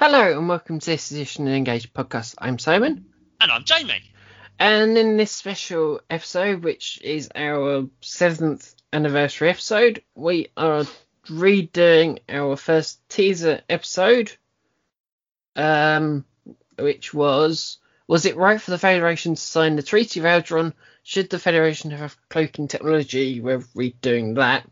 Hello and welcome to this edition of Engage podcast. I'm Simon, And I'm Jamie. and in this special episode, which is our seventh anniversary episode, we are redoing our first teaser episode, um, which was was it right for the Federation to sign the Treaty of Algeron? Should the Federation have cloaking technology? We're redoing that.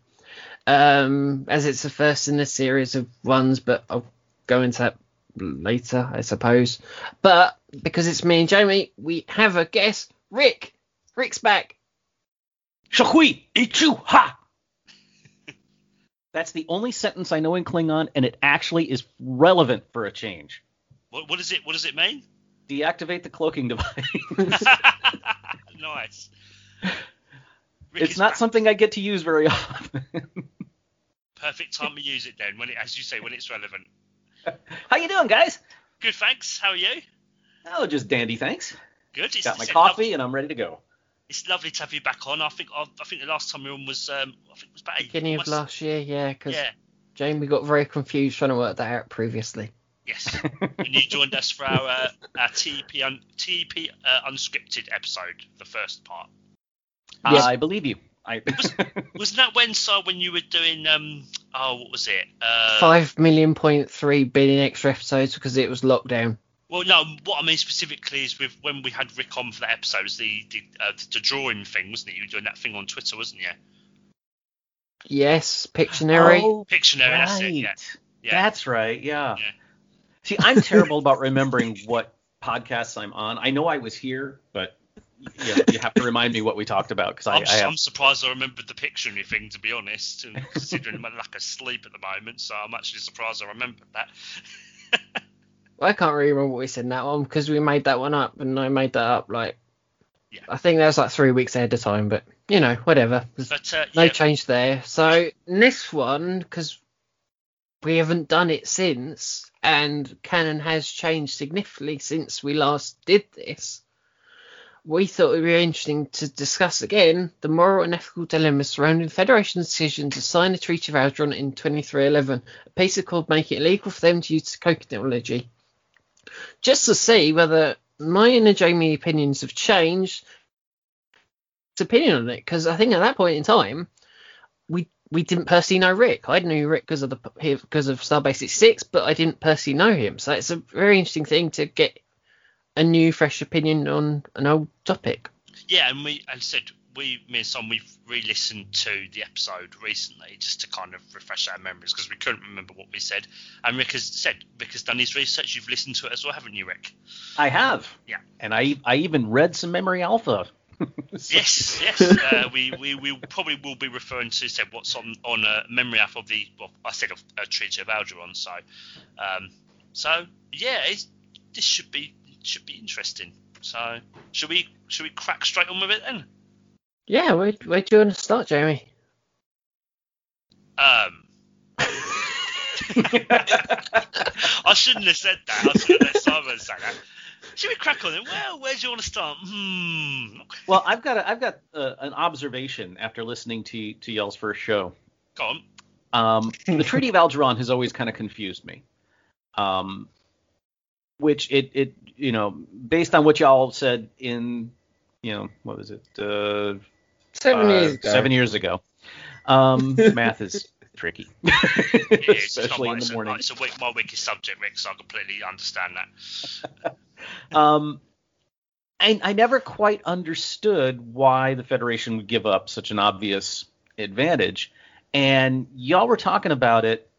Um, as it's the first in a series of ones, but I'll go into that later, I suppose. But because it's me and Jamie, we have a guest, Rick. Rick's back. Shahui Ichu Ha. That's the only sentence I know in Klingon, and it actually is relevant for a change. What, what does it What does it mean? Deactivate the cloaking device. nice. Rick it's not back. something I get to use very often. perfect time to use it then, when it, as you say, when it's relevant. How you doing, guys? Good, thanks. How are you? Oh, just dandy, thanks. Good. It's, Got my coffee, Lovely, and I'm ready to go. it's lovely to have you back on. I think I, I think the last time we were on was um, I think it was about Beginning of last year, yeah, because Yeah. Jamie we got very confused trying to work that out previously. Yes. and you joined us for our uh, our TP un, TP uh, unscripted episode, the first part. Yes. I believe you. I Wasn't that when so when you were doing um oh what was it uh Five million point three billion extra episodes because it was lockdown. Well, no. What I mean specifically is with when we had Rick on for that episode, was the the, uh, the drawing thing, wasn't it? You were doing that thing on Twitter, wasn't you? Yes, Pictionary. Oh, Pictionary, that's it. Yeah, yeah. That's right. Yeah. Yeah. See, I'm terrible about remembering what podcasts I'm on. I know I was here, but you, know, you have to remind me what we talked about because I, I'm, I have I'm surprised I remembered the Pictionary thing, to be honest, and considering I'm lack of sleep at the moment. So I'm actually surprised I remembered that. I can't really remember what we said in that one because we made that one up and I made that up like Yeah. I think that was like three weeks ahead of time, but you know, whatever. But uh, no yeah, change there. So this one, because we haven't done it since, and canon has changed significantly since we last did this. We thought it would be interesting to discuss again the moral and ethical dilemmas surrounding the Federation's decision to sign the Treaty of Algeron in 2311, a piece of code making it illegal for them to use cloaking technology. Just to see whether my and Jamie opinions have changed his opinion on it because I think at that point in time we we didn't personally know Rick. I knew Rick because of the because of Starbase 6, but I didn't personally know him. So it's a very interesting thing to get a new, fresh opinion on an old topic. yeah, and we and said we me and Son we've re-listened to the episode recently just to kind of refresh our memories because we couldn't remember what we said. And Rick has said Rick has done his research. You've listened to it as well, haven't you, Rick? I have. Yeah. And I I even read some memory alpha. So- Yes, yes. uh, we, we we probably will be referring to said what's on on uh, memory app of the well, I said of uh, Treaty of Algeron. So, um, so yeah, it's, this should be should be interesting. So, should we should we crack straight on with it then? Yeah, where, where do you want to start, Jamie? Um, I shouldn't have said that. I should have let Simon say that. Should we crack on it? Well, where do you want to start? Hmm. well, I've got a, I've got uh an observation after listening to to y'all's first show. Go on. Um, the Treaty of Algeron has always kind of confused me. Um, which it it you know based on what y'all said in you know what was it uh, Seven uh, years ago. seven years ago. Um, math is tricky, It is. It's not especially in the morning. It's a weak, my weakest subject, Rick, so I completely understand that. Um, I, I never quite understood why the Federation would give up such an obvious advantage. And y'all were talking about it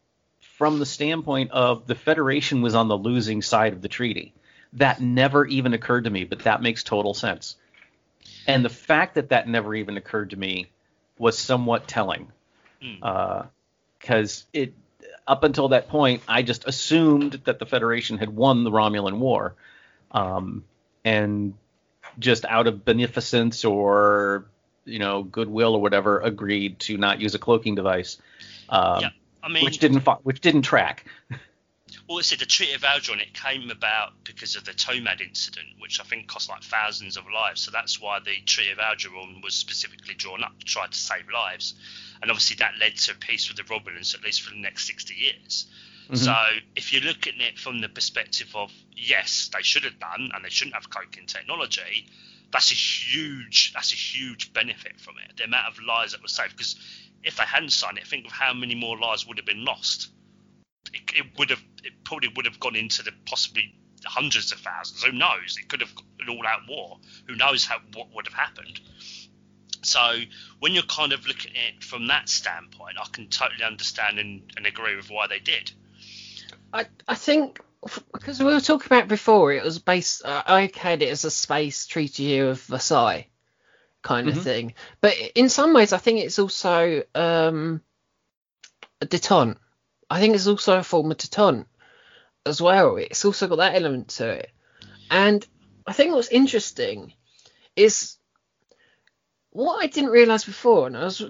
from the standpoint of the Federation was on the losing side of the treaty. That never even occurred to me, but that makes total sense. And the fact that that never even occurred to me was somewhat telling. Because it, up until that point, I just assumed that the Federation had won the Romulan War um, and just out of beneficence or you know goodwill or whatever agreed to not use a cloaking device, um, Yeah, I mean, which didn't which didn't track. well, I said the Treaty of Algeron, it came about because of the Tomed incident, which I think cost like thousands of lives. So that's why the Treaty of Algeron was specifically drawn up to try to save lives. And obviously that led to peace with the Romulans, at least for the next 60 years. Mm-hmm. So if you're looking at it from the perspective of yes, they should have done and they shouldn't have cloaking technology, that's a huge that's a huge benefit from it. The amount of lives that were saved because if they hadn't signed it, think of how many more lives would have been lost. It, it would have it probably would have gone into the possibly hundreds of thousands. Who knows? It could have an all-out war. Who knows how what would have happened? So when you're kind of looking at it from that standpoint, I can totally understand and, and agree with why they did. I I think because we were talking about before, it was based. I had it as a space treaty of Versailles kind of Mhm. thing, but in some ways, I think it's also um, a detente. I think it's also a form of detente as well. It's also got that element to it, and I think what's interesting is what I didn't realize before, and I was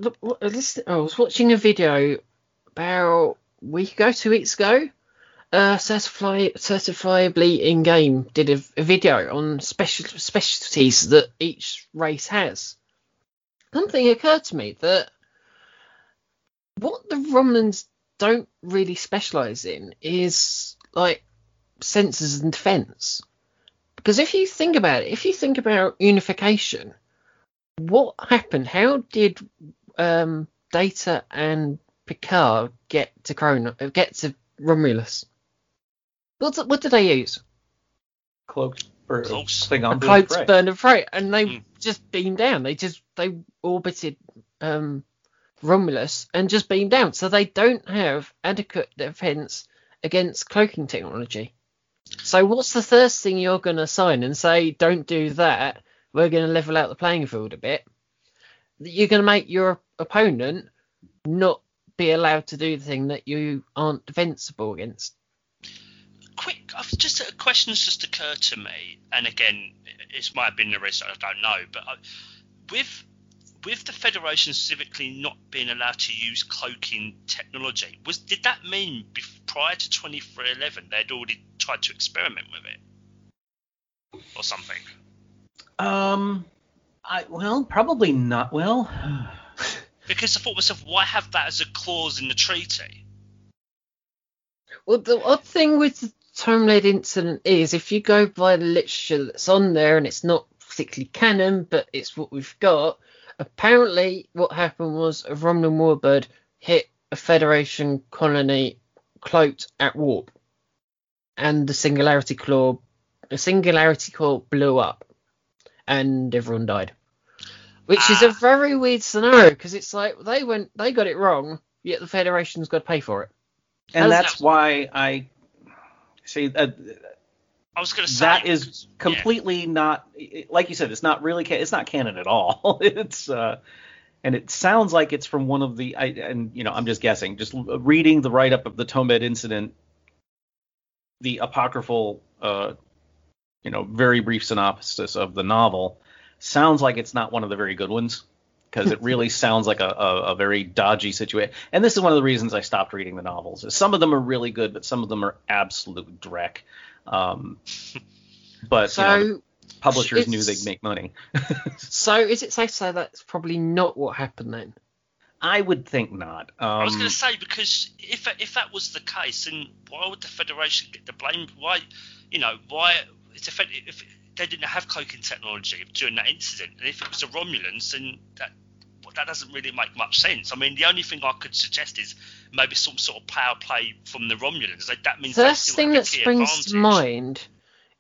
listening, I was watching a video about a week ago, two weeks ago. Uh, certify, Certifiably Ingame did a, a video on special specialties that each race has. Something occurred to me that what the Romulans don't really specialize in is like sensors and defense. Because if you think about it, if you think about unification, what happened? How did um, Data and Picard get to Chrono, get to Romulus? What, d- what did they use? Cloaked or Cloaks. Klingon A Bird of cloaked Prey. Bird of Prey, and they Mm. just beamed down. They just they orbited um, Romulus and just beamed down. So they don't have adequate defense against cloaking technology. So what's the first thing you're going to sign and say? Don't do that. We're going to level out the playing field a bit. You're going to make your opponent not be allowed to do the thing that you aren't defensible against. Quick, I've just a question's just occurred to me, and again, it might have been the risk, I don't know, but I, with with the Federation specifically not being allowed to use cloaking technology, was did that mean bef- prior to 2311 they'd already tried to experiment with it or something? Um, I well probably not. Well, Because I thought myself, why have that as a clause in the treaty? Well, the odd thing with the Tomed incident is if you go by the literature that's on there, and it's not particularly canon, but it's what we've got. Apparently, what happened was a Romulan warbird hit a Federation colony cloaked at warp, and the Singularity core, the Singularity core blew up, and everyone died. Which is a Ah. very weird scenario because it's like they went, they got it wrong, yet the Federation's got to pay for it. and That's- that's why I see uh, I was going to say that is because- yeah. completely not like you said. It's not really. ca- It's not canon at all. it's uh, and it sounds like it's from one of the. I, and you know, I'm just guessing. Just reading the write up of the Tomed incident, the apocryphal, uh, you know, very brief synopsis of the novel sounds like it's not one of the very good ones because it really sounds like a, a, a very dodgy situation. And this is one of the reasons I stopped reading the novels. Some of them are really good, but some of them are absolute dreck. Um, but So. you know, the publishers knew they'd make money. So is it safe to say that's probably not what happened then? I would think not. Um, I was going to say because if if that was the case, then why would the Federation get the blame? Why, you know, why it's a, Fed- if they didn't have cloaking technology during that incident, and if it was the Romulans, then that that doesn't really make much sense. I mean, the only thing I could suggest is maybe some sort of power play from the Romulans. That, that means First thing that springs to mind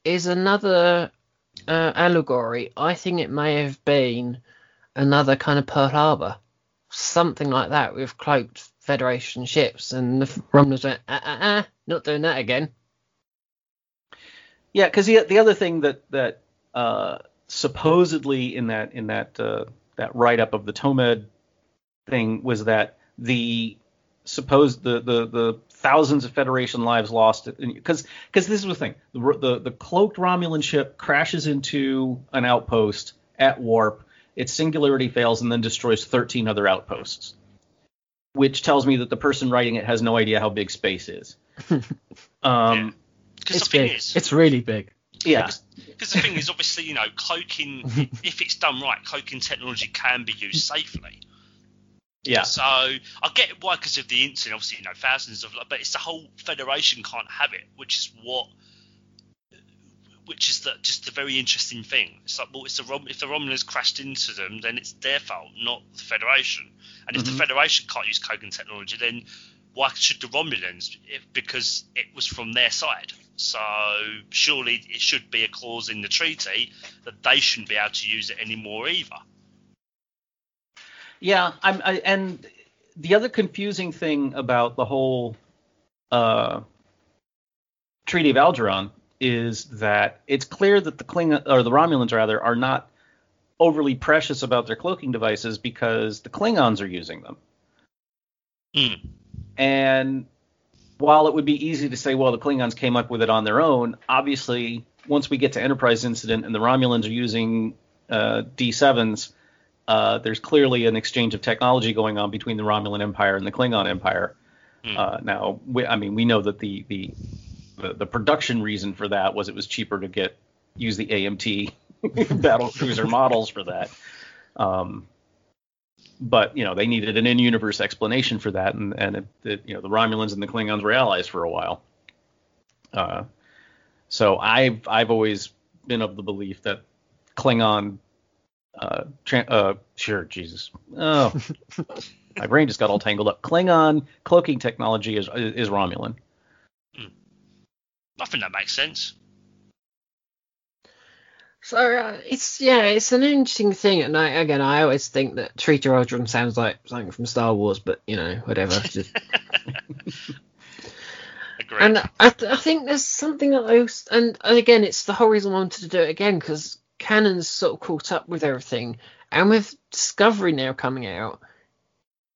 is another uh, allegory. I think it may have been another kind of Pearl Harbor, something like that with cloaked Federation ships, and the Romulans went, ah, ah, ah, not doing that again. Yeah, because the the other thing that that uh, supposedly in that in that uh, that write up of the Tomed thing was that the supposed the the the thousands of Federation lives lost because because this is the thing. The, the the cloaked Romulan ship crashes into an outpost at warp its singularity fails and then destroys 13 other outposts which tells me that the person writing it has no idea how big space is. Um Because It's the thing big. is, It's really big. yeah Because the thing is, obviously, you know, cloaking, if it's done right, cloaking technology can be used safely. Yeah. So I get why because of the incident. Obviously, you know, thousands of, but it's the whole Federation can't have it, which is what, which is the, just a very interesting thing. It's like, well, it's the Rom- if the Romulans crashed into them, then it's their fault, not the Federation. And if Mhm. the Federation can't use cloaking technology, then why should the Romulans? If, because it was from their side. So surely it should be a clause in the treaty that they shouldn't be able to use it anymore either. Yeah, I'm, I, and the other confusing thing about the whole uh, Treaty of Algeron is that it's clear that the Kling or the Romulans rather are not overly precious about their cloaking devices because the Klingons are using them. Hmm. And while it would be easy to say, well, the Klingons came up with it on their own, obviously, once we get to Enterprise Incident and the Romulans are using uh, D7s, uh, there's clearly an exchange of technology going on between the Romulan Empire and the Klingon Empire. Hmm. Uh, now, we, I mean, we know that the, the the the production reason for that was it was cheaper to get use the AMT battle cruiser models for that. Um, but you know they needed an in-universe explanation for that, and and it, it, you know the Romulans and the Klingons were allies for a while. Uh, so I've I've always been of the belief that Klingon, uh, tra- uh sure Jesus, oh my brain just got all tangled up. Klingon cloaking technology is is Romulan. I think that makes sense. So uh, it's yeah, it's an interesting thing, and I again I always think that Treaty of Algeron sounds like something from Star Wars, but you know whatever. Just, and I, th- I think there's something else, and, and again it's the whole reason I wanted to do it again because Canon's sort of caught up with everything, and with Discovery now coming out,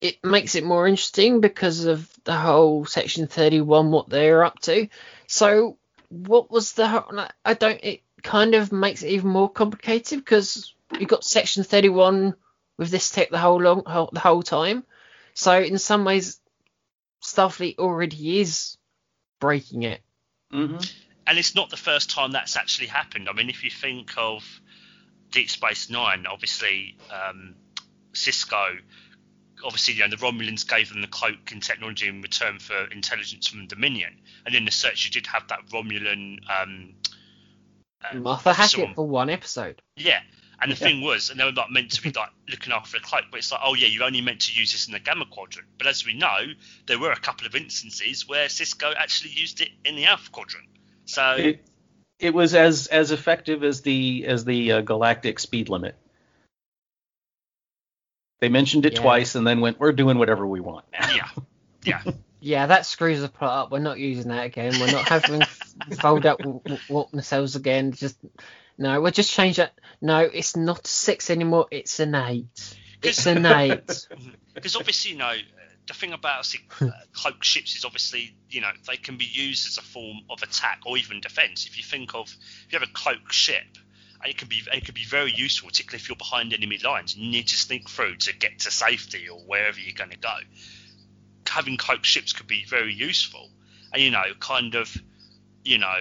it makes it more interesting because of the whole Section 31, what they're up to. So what was the whole- I don't it kind of makes it even more complicated because you've got Section 31 with this tech the whole long whole, the whole time. So in some ways, Starfleet already is breaking it. Mm-hmm. and it's not the first time that's actually happened. I mean, if you think of Deep Space Nine, obviously um, Sisko, obviously you know the Romulans gave them the cloaking technology in return for intelligence from Dominion, and in the search you did have that Romulan. Um, uh, Martha had someone- it for one episode. Yeah. And the Yeah. thing was, and they were like meant to be like looking after the cloak, but it's like, oh yeah, you're only meant to use this in the gamma quadrant. But as we know, there were a couple of instances where Sisko actually used it in the alpha quadrant. So It, it was as as effective as the as the uh, galactic speed limit. They mentioned it Yeah. twice and then went, "We're doing whatever we want now." yeah, yeah. Yeah, that screws the plot up. We're not using that again. We're not having fold up w- w- warp again. Just no, we'll just change that. No, it's not a six anymore. It's an eight. It's an eight. Because obviously, you know, the thing about uh, cloaked ships is obviously, you know, they can be used as a form of attack or even defense. If you think of, if you have a cloak ship, it can be, it can be very useful, particularly if you're behind enemy lines and you need to sneak through to get to safety or wherever you're going to go. Having cloaked ships could be very useful, and you know, kind of, you know,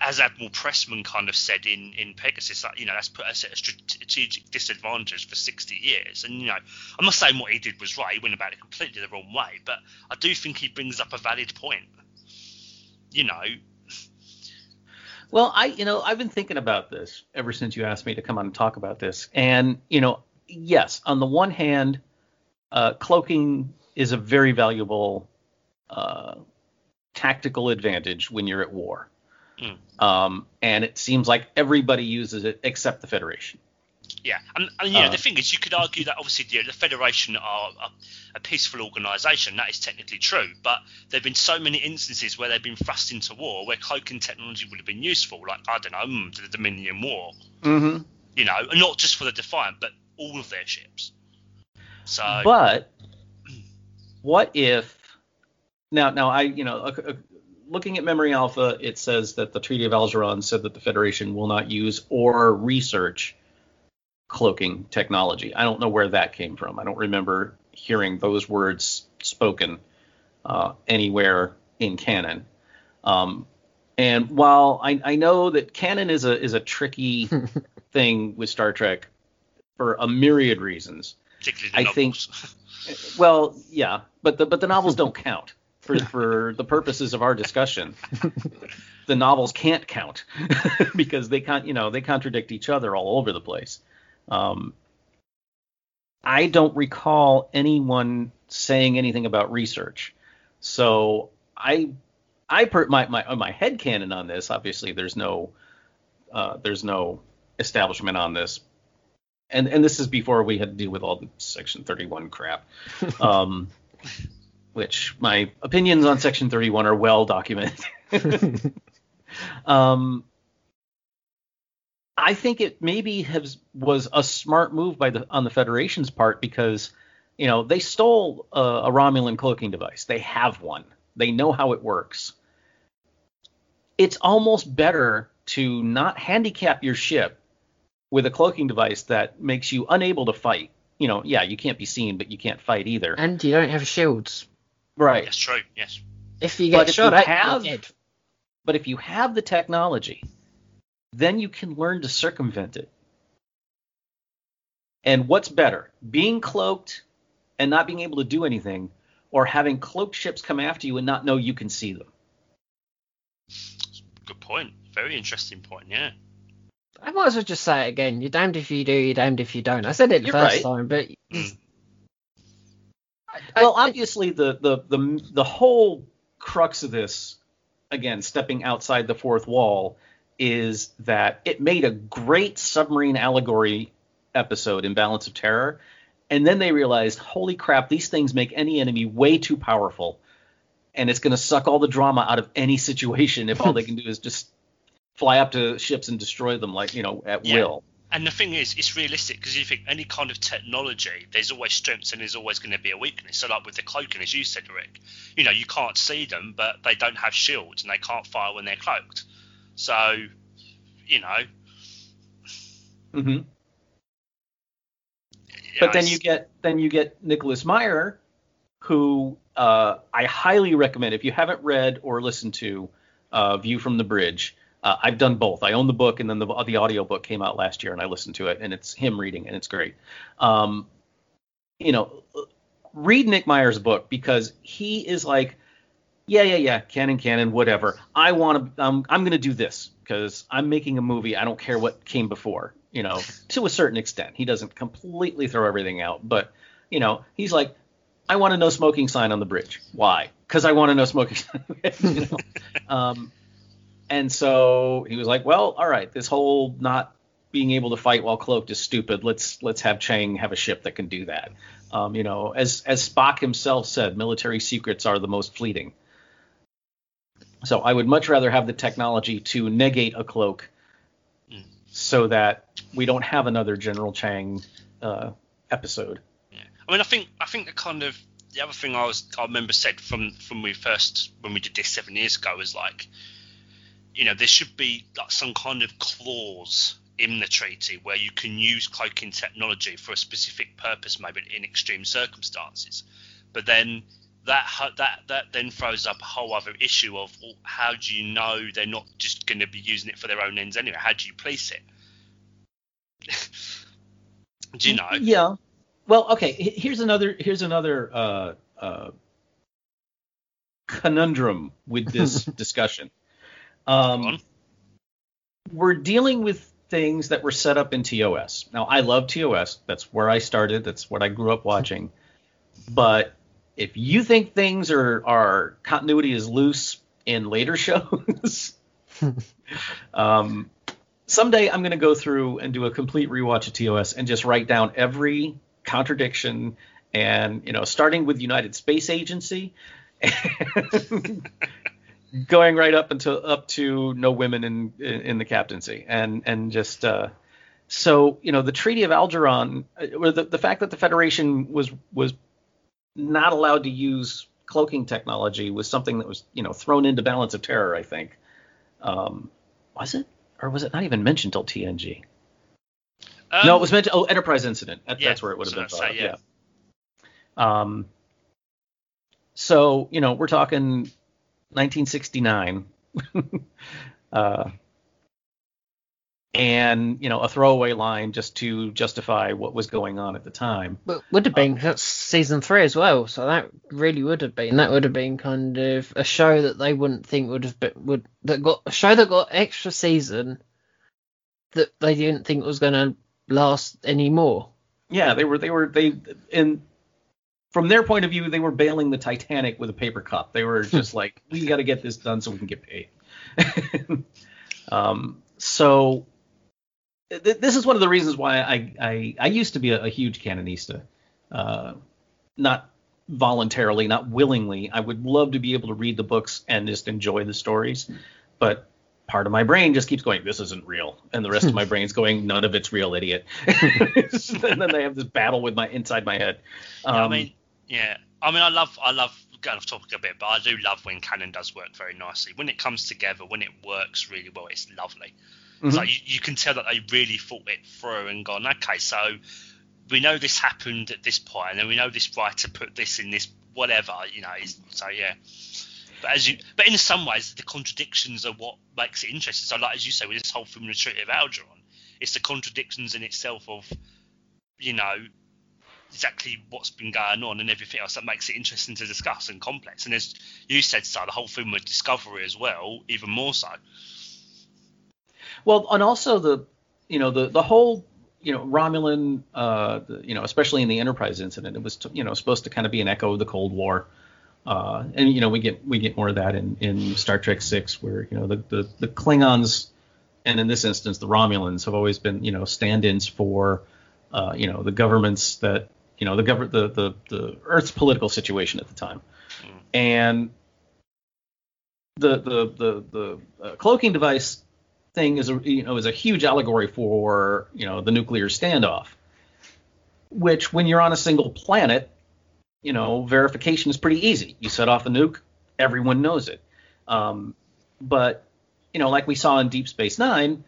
as Admiral Pressman kind of said in, in Pegasus, that you know that's put us at a strategic disadvantage for 60 years. And you know, I'm not saying what he did was right; he went about it completely the wrong way. But I do think he brings up a valid point. You know, Well, I you know I've been thinking about this ever since you asked me to come on and talk about this, and you know, yes, on the one hand, uh, cloaking is a very valuable uh, tactical advantage when you're at war, Mm. um, and it seems like everybody uses it except the Federation. yeah, and, and you know Uh, the thing is, you could argue that obviously the, the Federation are a, a peaceful organisation. That is technically true, but there've been so many instances where they've been thrust into war where cloaking technology would have been useful, like I don't know, mm, the Dominion War. Mm-hmm. You know, and not just for the Defiant, but all of their ships. So But what if now now I you know looking at Memory Alpha, it says that the Treaty of Algeron said that the Federation will not use or research cloaking technology. I don't know where that came from. I don't remember hearing those words spoken uh, anywhere in canon. Um, and while I, I know that canon is a is a tricky thing with Star Trek for a myriad reasons, particularly the I novels. think- well, yeah, but the but the novels don't count for for the purposes of our discussion. the novels can't count because they can't, you know, they contradict each other all over the place. Um, I don't recall anyone saying anything about research, so I I per, my my my head canon on this. Obviously, there's no uh, there's no establishment on this, and and this is before we had to deal with all the Section 31 crap. Um, which my opinions on Section 31 are well documented. um, I think it maybe has was a smart move by the on the Federation's part because you know they stole a, a Romulan cloaking device. They have one. They know how it works. It's almost better to not handicap your ship with a cloaking device that makes you unable to fight. You know, yeah, you can't be seen, but you can't fight either. And you don't have shields. right. Yes, true. Yes. If you But get if shot you at, have- you're dead. But if you have the technology, then you can learn to circumvent it. And what's better, being cloaked and not being able to do anything, or having cloaked ships come after you and not know you can see them? Good point. Very interesting point. Yeah. I might as well just say it again. You're damned if you do, you're damned if you don't. I said it the You're first right. time, but Mm. I- Well, I- obviously, the, the the the whole crux of this, again, stepping outside the fourth wall, is that it made a great submarine allegory episode in Balance of Terror, and then they realized, holy crap, these things make any enemy way too powerful, and it's going to suck all the drama out of any situation if all they can do is just fly up to ships and destroy them like you know at Yeah. will. And the thing is, it's realistic because you think any kind of technology, there's always strengths and there's always going to be a weakness. So, like with the cloaking, as you said, Rick, you know, you can't see them, but they don't have shields and they can't fire when they're cloaked. So, you know. Mm-hmm. you but know, then you get then you get Nicholas Meyer, who uh, I highly recommend if you haven't read or listened to uh, View from the Bridge. Uh, I've done both. I own the book, and then the the audio book came out last year, and I listened to it, and it's him reading, and it's great. Um, you know, read Nick Meyer's book because he is like, yeah, yeah, yeah, canon, canon, whatever. I want to, um, I'm going to do this because I'm making a movie. I don't care what came before, you know, to a certain extent. He doesn't completely throw everything out, but, you know, he's like, I want a no smoking sign on the bridge. Why? Because I want a no smoking sign. you know? um, and so he was like, well, all right, this whole not being able to fight while cloaked is stupid. Let's let's have Chang have a ship that can do that. Um, you know, as as Spock himself said, military secrets are the most fleeting. So I would much rather have the technology to negate a cloak, so that we don't have another General Chang uh, episode. Yeah. I mean, I think I think the kind of the other thing I was I remember said from from we first when we did this seven years ago was like, you know, there should be like some kind of clause in the treaty where you can use cloaking technology for a specific purpose, maybe in extreme circumstances. But then that that that then throws up a whole other issue of well, how do you know they're not just going to be using it for their own ends anyway? How do you police it? do you know? Yeah. Well, okay. Here's another. Here's another uh, uh, conundrum with this discussion. Go Um, we're dealing with things that were set up in TOS. Now, I love TOS. That's where I started. That's what I grew up watching. But if you think things are are continuity is loose in later shows, um, someday I'm going to go through and do a complete rewatch of TOS and just write down every contradiction and you know starting with United Space Agency and going right up until up to no women in in, the captaincy and and just uh, so you know the Treaty of Algeron uh, or the, the fact that the Federation was was not allowed to use cloaking technology was something that was you know thrown into Balance of Terror I think um, was it or was it not even mentioned till TNG Um, no, it was meant to. Oh, Enterprise Incident. That, yeah, that's where it would have been so thought. I'd yeah. Um. So you know, we're talking 1969. uh, and you know a throwaway line just to justify what was going on at the time. But would have been that's season three as well, so that really would have been that would have been kind of a show that they wouldn't think would have been would that got a show that got extra season that they didn't think was going to last anymore. Yeah, they were they were they in from their point of view they were bailing the Titanic with a paper cup. They were just like we got to get this done so we can get paid. um, so th- this is one of the reasons why I I, I used to be a, a huge canonista. Uh, not voluntarily, not willingly. I would love to be able to read the books and just enjoy the stories, but part of my brain just keeps going, "This isn't real," and the rest of my brain's going, "None of it's real, idiot." and then I have this battle with my inside my head. Um, I mean, yeah. I mean, I love, I love going off topic a bit, but I do love when canon does work very nicely. When it comes together, when it works really well, it's lovely. Mhm. So you, you can tell that they really thought it through and gone, okay, so we know this happened at this point, and then we know this writer put this in this whatever, you know. So yeah. But as you, but in some ways, the contradictions are what makes it interesting. So like as you say, with this whole film, the Treaty of Algeron, it's the contradictions in itself of, you know, exactly what's been going on and everything else that makes it interesting to discuss and complex. And as you said, so the whole film with Discovery as well, even more so. Well, and also the, you know, the the whole, you know, Romulan, uh, the, you know, especially in the Enterprise incident, it was, you know, supposed to kind of be an echo of the Cold War. Uh, and you know, we get we get more of that in in Star Trek Six, where you know the the, the Klingons, and in this instance the Romulans have always been you know stand-ins for, uh, you know, the governments that you know the government the, the the Earth's political situation at the time, and the the the the uh, cloaking device thing is a you know is a huge allegory for you know the nuclear standoff, which when you're on a single planet, you know verification is pretty easy. You set off a nuke, everyone knows it. Um, but you know, like we saw in Deep Space Nine,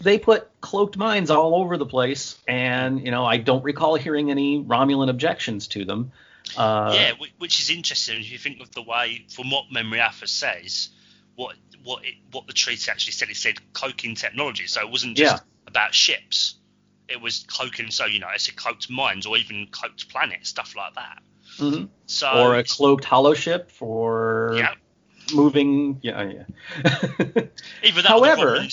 they put cloaked mines all over the place, and you know I don't recall hearing any Romulan objections to them. Uh, yeah, which is interesting if you think of the way, from what Memory Alpha says, what what it, what the treaty actually said. It said cloaking technology, so it wasn't just Yeah. about ships. It was cloaking, so you know, it's said cloaked mines or even cloaked planets, stuff like that. mhm. So Or a cloaked hollow ship for yeah, moving. Yeah, yeah. either that However-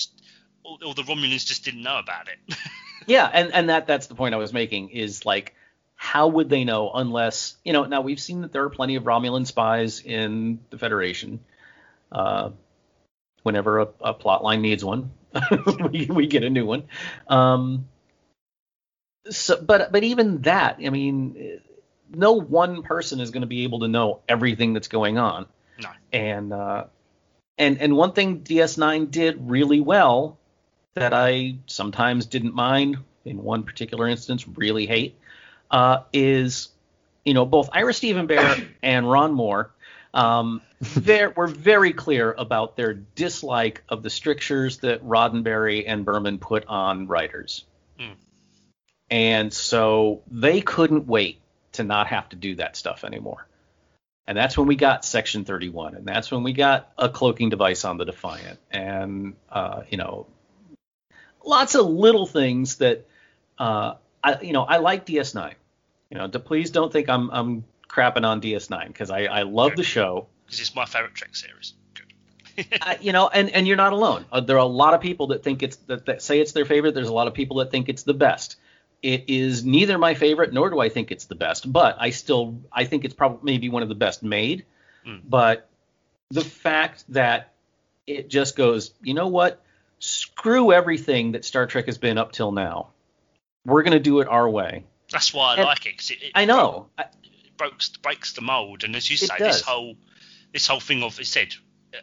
or the, Romulans, or, or the Romulans just didn't know about it. Yeah, and and that that's the point I was making is like how would they know unless you know now we've seen that there are plenty of Romulan spies in the Federation. Uh, whenever a, a plot line needs one, we, we get a new one. Um, so, but but even that, I mean, no one person is going to be able to know everything that's going on. No. And uh, and and one thing DS9 did really well that I sometimes didn't mind, in one particular instance, really hate, uh, is you know both Ira Steven Behr and Ron Moore um, were very clear about their dislike of the strictures that Roddenberry and Berman put on writers. Hmm. And so they couldn't wait to not have to do that stuff anymore. And that's when we got Section 31, and that's when we got a cloaking device on the Defiant, and uh, you know, lots of little things that uh, I, you know, I like DS9. You know, d- please don't think I'm I'm crapping on DS9 because I I love the show. because it's my favorite Trek series. Good. I, you know, and and you're not alone. Uh, there are a lot of people that think it's that, that say it's their favorite. There's a lot of people that think it's the best. It is neither my favorite nor do I think it's the best, but I still I think it's probably maybe one of the best made. Mm. But the fact that it just goes, you know what? Screw everything that Star Trek has been up till now. We're gonna do it our way. That's why I And- like it. 'cause it, it I know. It breaks breaks the mold, and as you say, does. this whole this whole thing of it said, uh,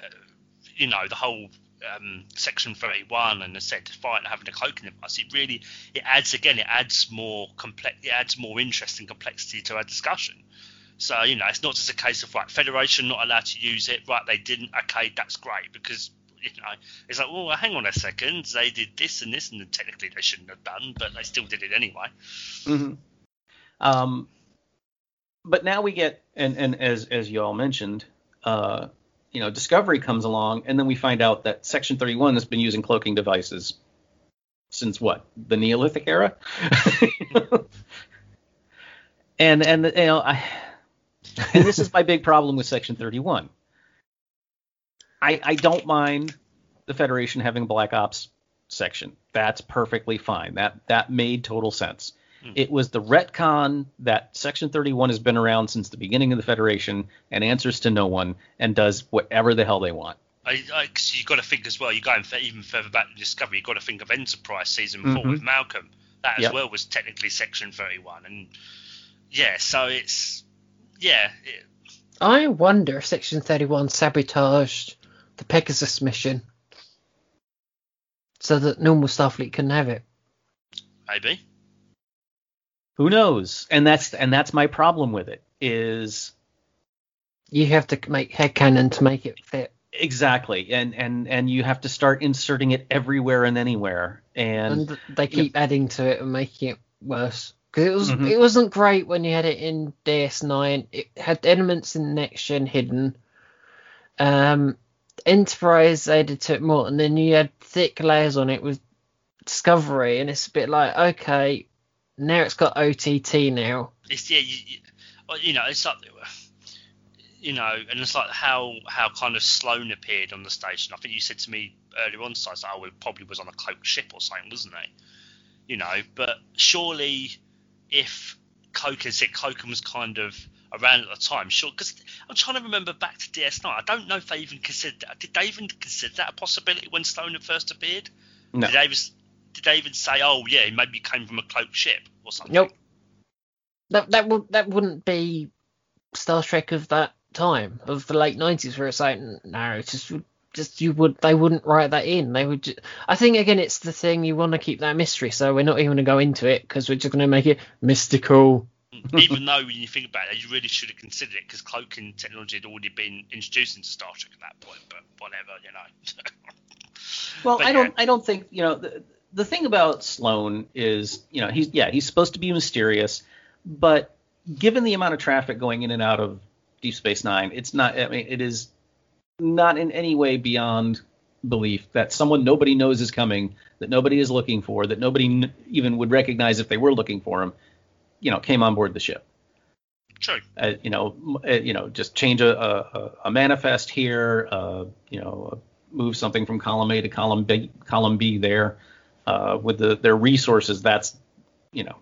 you know, the whole um, section 31 and the Defiant having a cloaking device. It really it adds again, it adds more complex, it adds more interest and complexity to our discussion. So you know, it's not just a case of right, Federation not allowed to use it, right? They didn't. Okay, that's great because you know it's like, well, hang on a second, they did this and this, and technically they shouldn't have done, but they still did it anyway. hmm Um, but now we get, and, and as as you all mentioned, uh, you know, Discovery comes along, and then we find out that Section 31 has been using cloaking devices since what the Neolithic era. and and you know I and this is my big problem with Section 31. I I don't mind the Federation having a Black Ops section. That's perfectly fine. That that made total sense. Hmm. It was the retcon that Section 31 has been around since the beginning of the Federation and answers to no one and does whatever the hell they want. I, I, cause you got to think as well. You're going f- even further back to Discovery. You've got to think of Enterprise season 4 Mhm. with Malcolm. That as Yep. well was technically Section 31, and yeah, so it's yeah, it, I wonder if Section 31 sabotaged the Pegasus mission so that normal Starfleet couldn't have it. maybe. Who knows? And that's and that's my problem with it is You have to make headcanon to make it fit. exactly and and and you have to start inserting it everywhere and anywhere and, And they keep adding to it and making it worse. Because it was Mhm. it wasn't great when you had it in DS9. It had elements in Next Gen hidden. Um, Enterprise added to it more, and then you had thick layers on it with Discovery, and it's a bit like okay, now it's got OTT now. It's yeah, you, you, oh, you know, it's like you know, and it's like how how kind of Sloan appeared on the station. I think you said to me earlier on, so I like, oh, it probably was on a cloaked ship or something, wasn't he? You know, but surely if cloaking said cloaking was kind of around at the time, sure, because I'm trying to remember back to DS9. I don't know if they even considered that. Did they even consider that a possibility when Sloan had first appeared? No. Did they, even, did they even say, oh yeah, he maybe came from a cloaked ship or something? Nope. That that would that wouldn't be Star Trek of that time of the late nineties where it's like no, just just you would they wouldn't write that in. They would. Just, I think again it's the thing you want to keep that mystery, so we're not even going to go into it because we're just going to make it mystical. Mm. even though when you think about it, you really should have considered it because cloaking technology had already been introduced into Star Trek at that point. But whatever, you know. Well, But I don't. I don't think you know. The, the thing about Sloan is, you know, he's yeah, he's supposed to be mysterious, but given the amount of traffic going in and out of Deep Space Nine, it's not. I mean, it is not in any way beyond belief that someone nobody knows is coming, that nobody is looking for, that nobody n- even would recognize if they were looking for him, you know, came on board the ship. True. Uh, you know, uh, you know, just change a, a, a manifest here. Uh, you know, uh, move something from column A to column B, column B there. Uh, with the their resources, that's you know,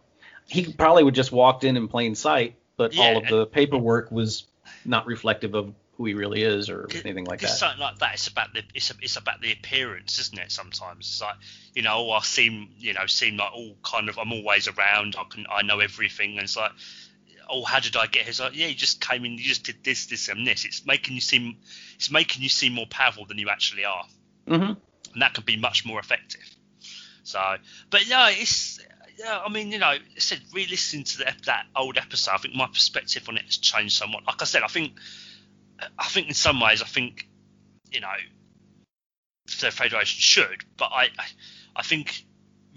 he probably would just walked in in plain sight, but Yeah, all of the paperwork was not reflective of who he really is or anything like that. something like that, it's about the it's, it's about the appearance, isn't it? Sometimes it's like you know, oh, I seem you know seem like all kind of I'm always around. I can I know everything, and it's like. Oh, how did I get here? It's like, yeah, you just came in, you just did this, this, and this. It's making you seem, it's making you seem more powerful than you actually are. Mm-hmm. and that can be much more effective. So, but yeah, it's yeah. I mean, you know, I said re-listening to the, that old episode, I think my perspective on it has changed somewhat. Like I said, I think, I think in some ways, I think, you know, the Federation should, but I, I, think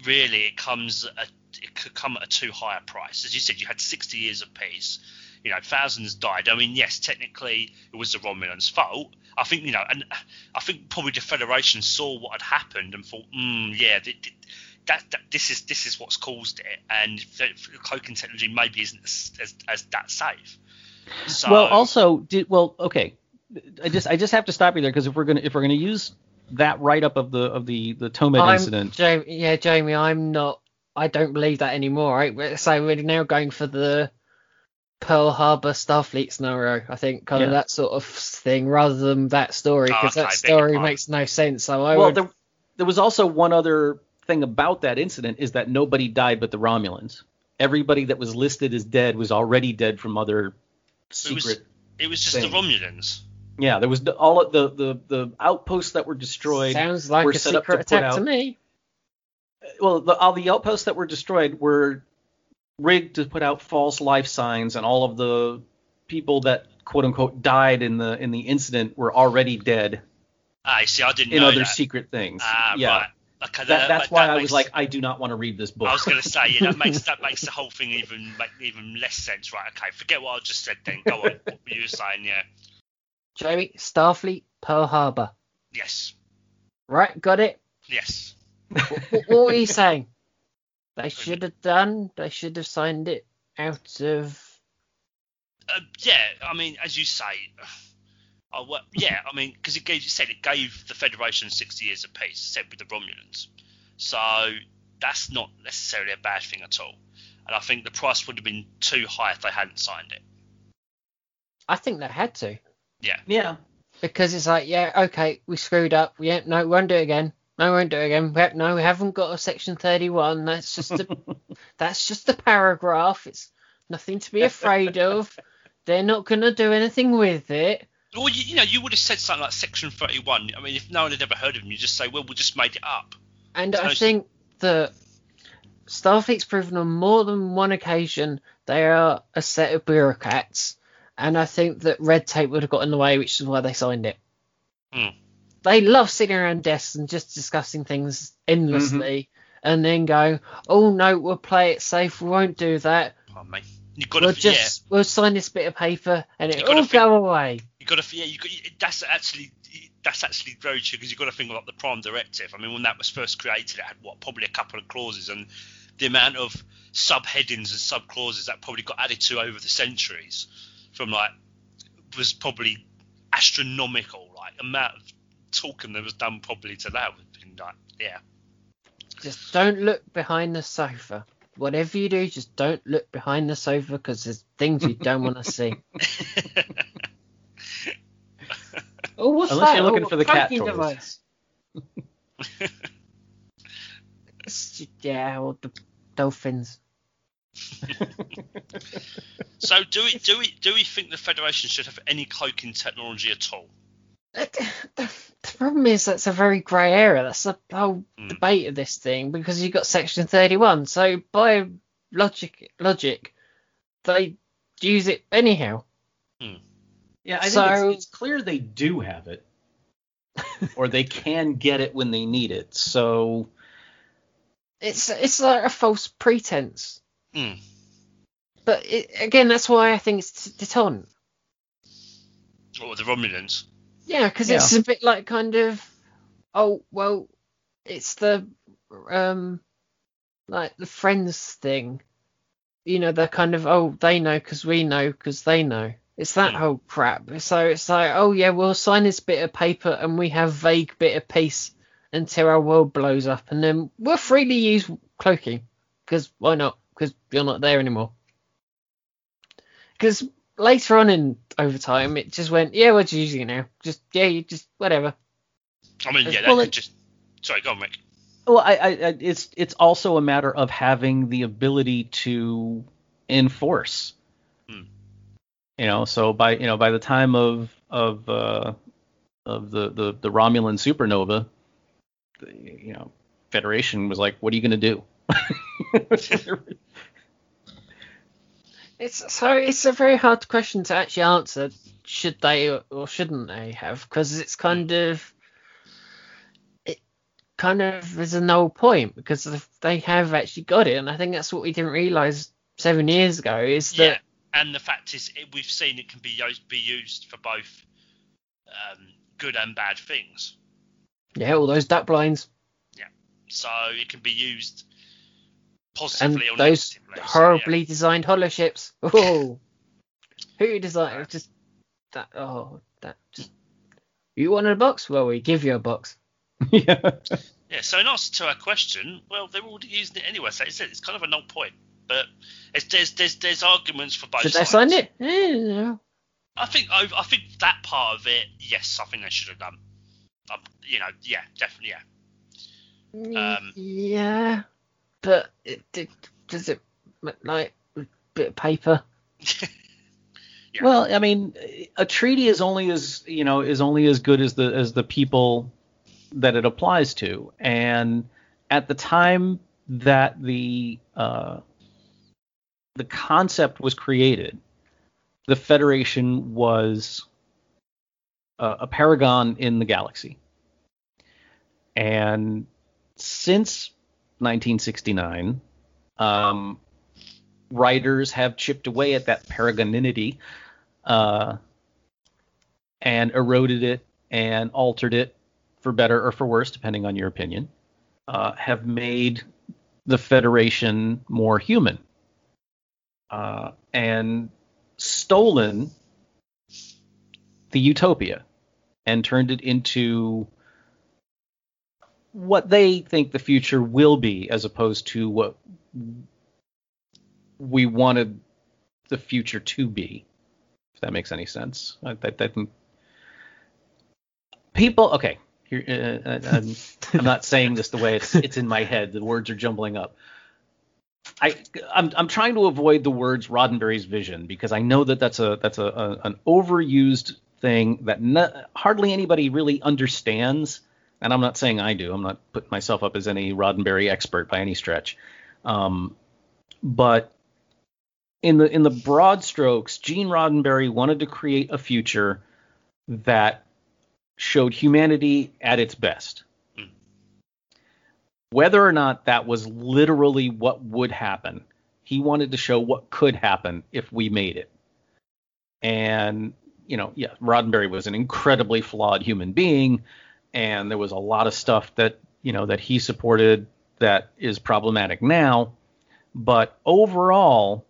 really it comes at it could come at a too high a price. As you said, you had 60 years of peace. You know, thousands died. I mean, yes, technically it was the Romulans' fault. I think you know, and I think probably the Federation saw what had happened and thought, mm, yeah, th- th- that, that this is this is what's caused it, and cloaking technology maybe isn't as, as, as that safe. So, Well, also, did well, okay. I just I just have to stop you there because if we're gonna if we're gonna use that write up of the of the the Tomed I'm, incident, Jamie, yeah, Jamie, I'm not. I don't believe that anymore. Right? So we're now going for the Pearl Harbor Starfleet scenario. I think kind of that sort of thing rather than that story Oh, because okay, that beg story makes no sense. So I well, would. there there was also one other thing about that incident is that nobody died but the Romulans. Everybody that was listed as dead was already dead from other It was- it was just thing. the Romulans. yeah, there was the, all of the, the the outposts that were destroyed. Sounds like were a set up to secret put attack to me. well, the, all the outposts that were destroyed were rigged to put out false life signs, and all of the people that quote unquote died in the in the incident were already dead I see, I didn't know in know other that. secret things. Ah, yeah, right. Okay, that, that's that- why that I was like, I do not want to read this book. I was going to say, yeah, that makes that makes the whole thing even make even less sense, right? Okay, forget what I just said. Then go on. what were you saying? Yeah. Jamie, Starfleet, Pearl Harbor. Yes. Right, got it. Yes. what, what are you saying? They should have done. They should have signed it out of. Uh, yeah, I mean, as you say, uh, well, yeah, I mean, because it gave, you said it gave the Federation 60 years of peace, said with the Romulans. So that's not necessarily a bad thing at all. And I think the price would have been too high if they hadn't signed it. I think they had to. Yeah. Yeah. Because it's like, yeah, okay, we screwed up. Yeah, no, we won't do it again. No, we won't do it again. We- No, we haven't got a section 31. That's just a, that's just a paragraph. It's nothing to be afraid of. They're not gonna do anything with it. Well, you, you know, you would have said something like Section 31. I mean, if no one had ever heard of them, you just say, well, we just made it up. And So I it's- think that Starfleet's proven on more than one occasion they are a set of bureaucrats, and I think that red tape would have got in the way, which is why they signed it. Hmm. They love sitting around desks and just discussing things endlessly, and then go, "Oh no, we'll play it safe. We won't do that. Pardon me. You've got We'll yeah, just we'll sign this bit of paper, and it gotta will go away." You got to, yeah, you got. That's actually, that's actually very true because you've got to think about the Prime Directive. I mean, when that was first created, it had what probably a couple of clauses, and the amount of subheadings and sub clauses that probably got added to over the centuries, from like, was probably astronomical. Like amount of talking that was done probably to that would have been like, yeah. Just don't look behind the sofa. Whatever you do, just don't look behind the sofa because there's things you don't want to see. Oh, what's Unless that? you're looking Oh, for the a cat toys. device. Yeah, or the dolphins. so do we do we do we think the Federation should have any cloaking technology at all? The, the problem is that's a very grey area. That's the whole Hmm. debate of this thing because you've got Section 31. So by logic, logic, they use it anyhow. Yeah, I think it's, it's clear they do have it, or they can get it when they need it. So It's it's like a false pretense. Hmm. But it, again, that's why I think it's deterrent. Or the Romulans? Yeah, because it's a bit like kind of, oh well, it's the um, like the friends thing. You know, they're kind of oh they know because we know because they know. It's that Hmm. whole crap. So it's like oh yeah, we'll sign this bit of paper and we have vague bit of peace until our world blows up, and then we'll freely use cloaking because why not? Because you're not there anymore. Because later on in overtime, it just went, yeah, we're just using it now. Just yeah, you just whatever. I mean, yeah, that Well, could it- just. Sorry, go on, Rick. Well, I, I, I, it's it's also a matter of having the ability to enforce. Hmm. You know, so by you know by the time of of uh, of the, the the Romulan supernova, the, you know, Federation was like, what are you going to do? It's so it's a very hard question to actually answer. Should they or, shouldn't they have? Because it's kind of it kind of is a null point because they have actually got it, and I think that's what we didn't realize seven years ago is Yeah, that and the fact is, it, we've seen it can be used, be used for both um, good and bad things. yeah, all those duck blinds Yeah, So it can be used and positively or those negatively. so, horribly designed holoships. Oh, who designed just that? Oh, that just. You wanted a box? Well, we give you a box. yeah. yeah. yeah. So in answer to our question, well, they're already using it anyway. So it's, it's kind of a null point. But it's, there's there's there's arguments for both Should they sides. sign it? No. I think I, I think that part of it, yes, I think they should have done. Um, you know, yeah, definitely, yeah. Um, yeah, but it, it, does it like a bit of paper? Yeah. Well, I mean, a treaty is only as you know is only as good as the as the people that it applies to. And at the time that the uh, the concept was created, the Federation was a, a paragon in the galaxy. And since 1969, um, writers have chipped away at that paragoninity uh, and eroded it and altered it for better or for worse, depending on your opinion. uh, have made the Federation more human uh, and stolen the utopia and turned it into what they think the future will be as opposed to what we wanted the future to be if that makes any sense. I think people okay here uh, uh I'm, I'm not saying this the way it's it's in my head. The words are jumbling up I, I'm, I'm trying to avoid the words Roddenberry's vision because I know that that's a that's a, a an overused thing that hardly anybody really understands. And I'm not saying I do. I'm not putting myself up as any Roddenberry expert by any stretch. Um, but in the in the broad strokes, Gene Roddenberry wanted to create a future that showed humanity at its best. Whether or not that was literally what would happen, he wanted to show what could happen if we made it. And you know, yeah, Roddenberry was an incredibly flawed human being, and there was a lot of stuff that you know that he supported that is problematic now. But overall,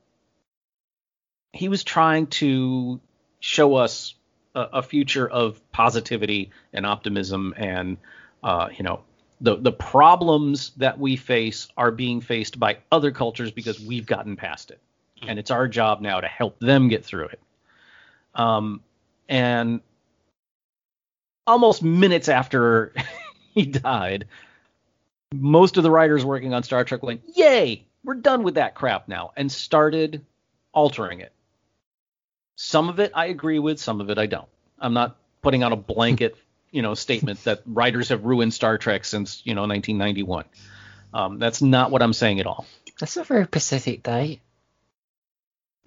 he was trying to show us a, a future of positivity and optimism, and uh, you know, the the problems that we face are being faced by other cultures because we've gotten past it, and it's our job now to help them get through it. Um, and almost minutes after he died, most of the writers working on Star Trek went, "Yay, we're done with that crap now," and started altering it. Some of it I agree with, some of it I don't. I'm not putting out a blanket, you know, statement that writers have ruined Star Trek since you know 1991. Um, that's not what I'm saying at all. That's a very Pacific day.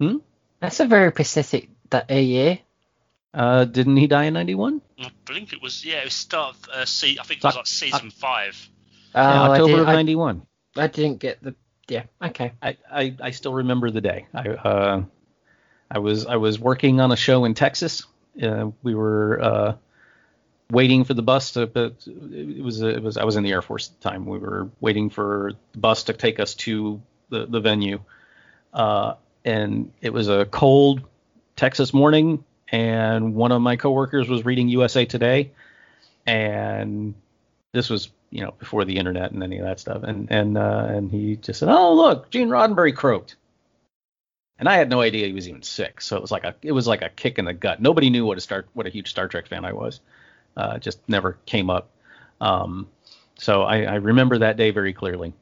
Hmm. That's a very Pacific a year. Uh, didn't he die in '91? I think it was. Yeah, it was start of uh, se- I think it was like season uh, five. Oh, yeah, October of '91. I, I, didn't get the. Yeah. Okay. I, I, I still remember the day. I uh, I was I was working on a show in Texas. Uh, we were uh, waiting for the bus to. But it was it was I was in the Air Force at the time. We were waiting for the bus to take us to the the venue. Uh, and it was a cold Texas morning, and one of my coworkers was reading USA Today, and this was you know before the internet and any of that stuff, and and uh, and he just said, "Oh look, Gene Roddenberry croaked," and I had no idea he was even sick, so it was like a it was like a kick in the gut. Nobody knew what a star what a huge Star Trek fan I was. Uh, just never came up. Um, so I, I remember that day very clearly.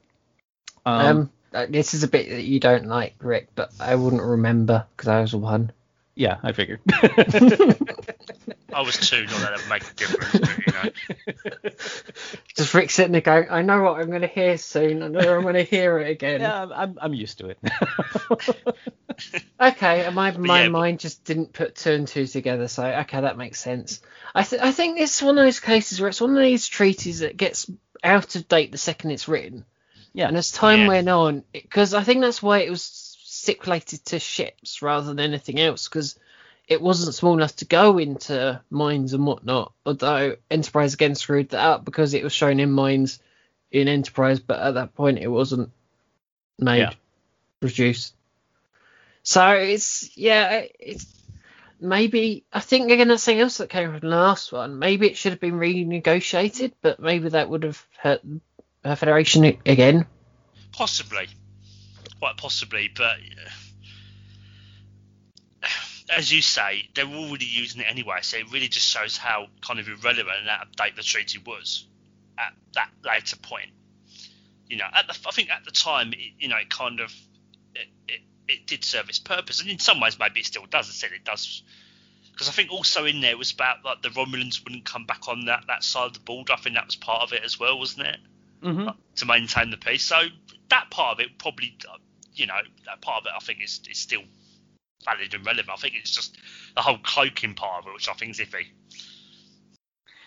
Um, um, uh, this is a bit that you don't like, Rick, but I wouldn't remember because I was one. Yeah, I figured. I was two, not that it would make a difference, but, you know. Just Rick sitting there going, I know what I'm going to hear soon. I know I'm going to hear it again. Yeah, I'm, I'm used to it. okay, my my yeah, mind just didn't put two and two together, so okay, that makes sense. I th- I think it's one of those cases where it's one of these treaties that gets out of date the second it's written. Yeah. And as time yeah. went on, because I think that's why it was stipulated to ships rather than anything else because it wasn't small enough to go into mines and whatnot. Although Enterprise again screwed that up because it was shown in mines in Enterprise, but at that point it wasn't made, yeah. produced. So it's yeah, it's maybe I think again that's something else that came from the last one. Maybe it should have been renegotiated, but maybe that would have hurt the Federation again. Possibly, quite possibly, but as you say, they're already using it anyway, so it really just shows how kind of irrelevant and out of date the treaty was at that later point. You know, at the I think at the time, it, you know, it kind of it, it, it did serve its purpose, and in some ways maybe it still does. I said it does because I think also in there it was about like the Romulans wouldn't come back on that that side of the border. I think that was part of it as well, wasn't it? Mm-hmm. Like, to maintain the peace. So that part of it probably you know, that part of it I think is, is still valid and relevant. I think it's just the whole cloaking part of it, which I think is iffy.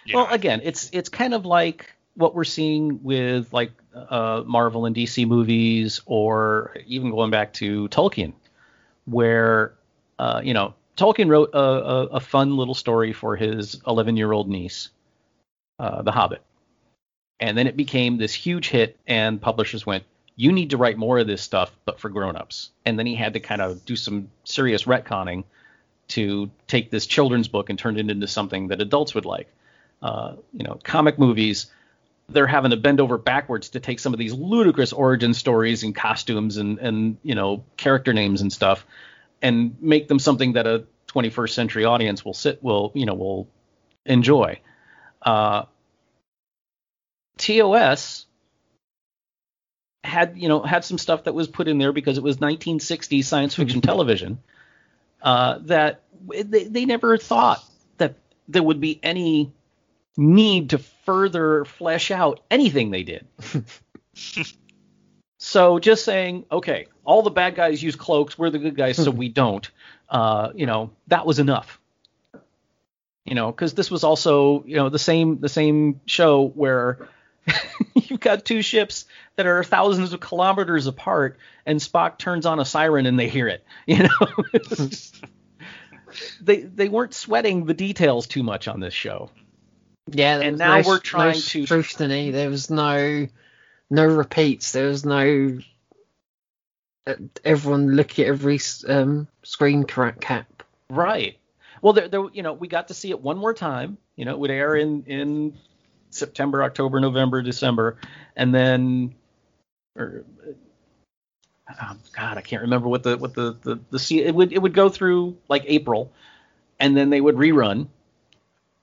You well, know. again, it's it's kind of like what we're seeing with like uh, Marvel and DC movies, or even going back to Tolkien, where uh, you know Tolkien wrote a, a, a, fun little story for his 11 year old niece, uh, The Hobbit, And then it became this huge hit, and publishers went, "You need to write more of this stuff, but for grown-ups." And then he had to kind of do some serious retconning to take this children's book and turn it into something that adults would like. Uh, you know, comic movies, they're having to bend over backwards to take some of these ludicrous origin stories and costumes and and you know character names and stuff, and make them something that a 21st century audience will sit will you know will enjoy. Uh, TOS had you know had some stuff that was put in there because it was 1960s science fiction television uh, that they, they never thought that there would be any need to further flesh out anything they did. so just saying, okay, all the bad guys use cloaks, we're the good guys, so we don't. Uh, you know, that was enough. You know, because this was also, you know, the same the same show where you've got two ships that are thousands of kilometers apart, and Spock turns on a siren and they hear it. You know, they they weren't sweating the details too much on this show. Yeah, and now no, we're trying no to scrutiny. There was no no repeats. There was no uh, everyone look at every um, screen cap. Right. Well, there, there, you know, we got to see it one more time. You know, it would air in in September, October, November, December, and then, or, oh God, I can't remember what the what the the the it would it would go through like April, and then they would rerun.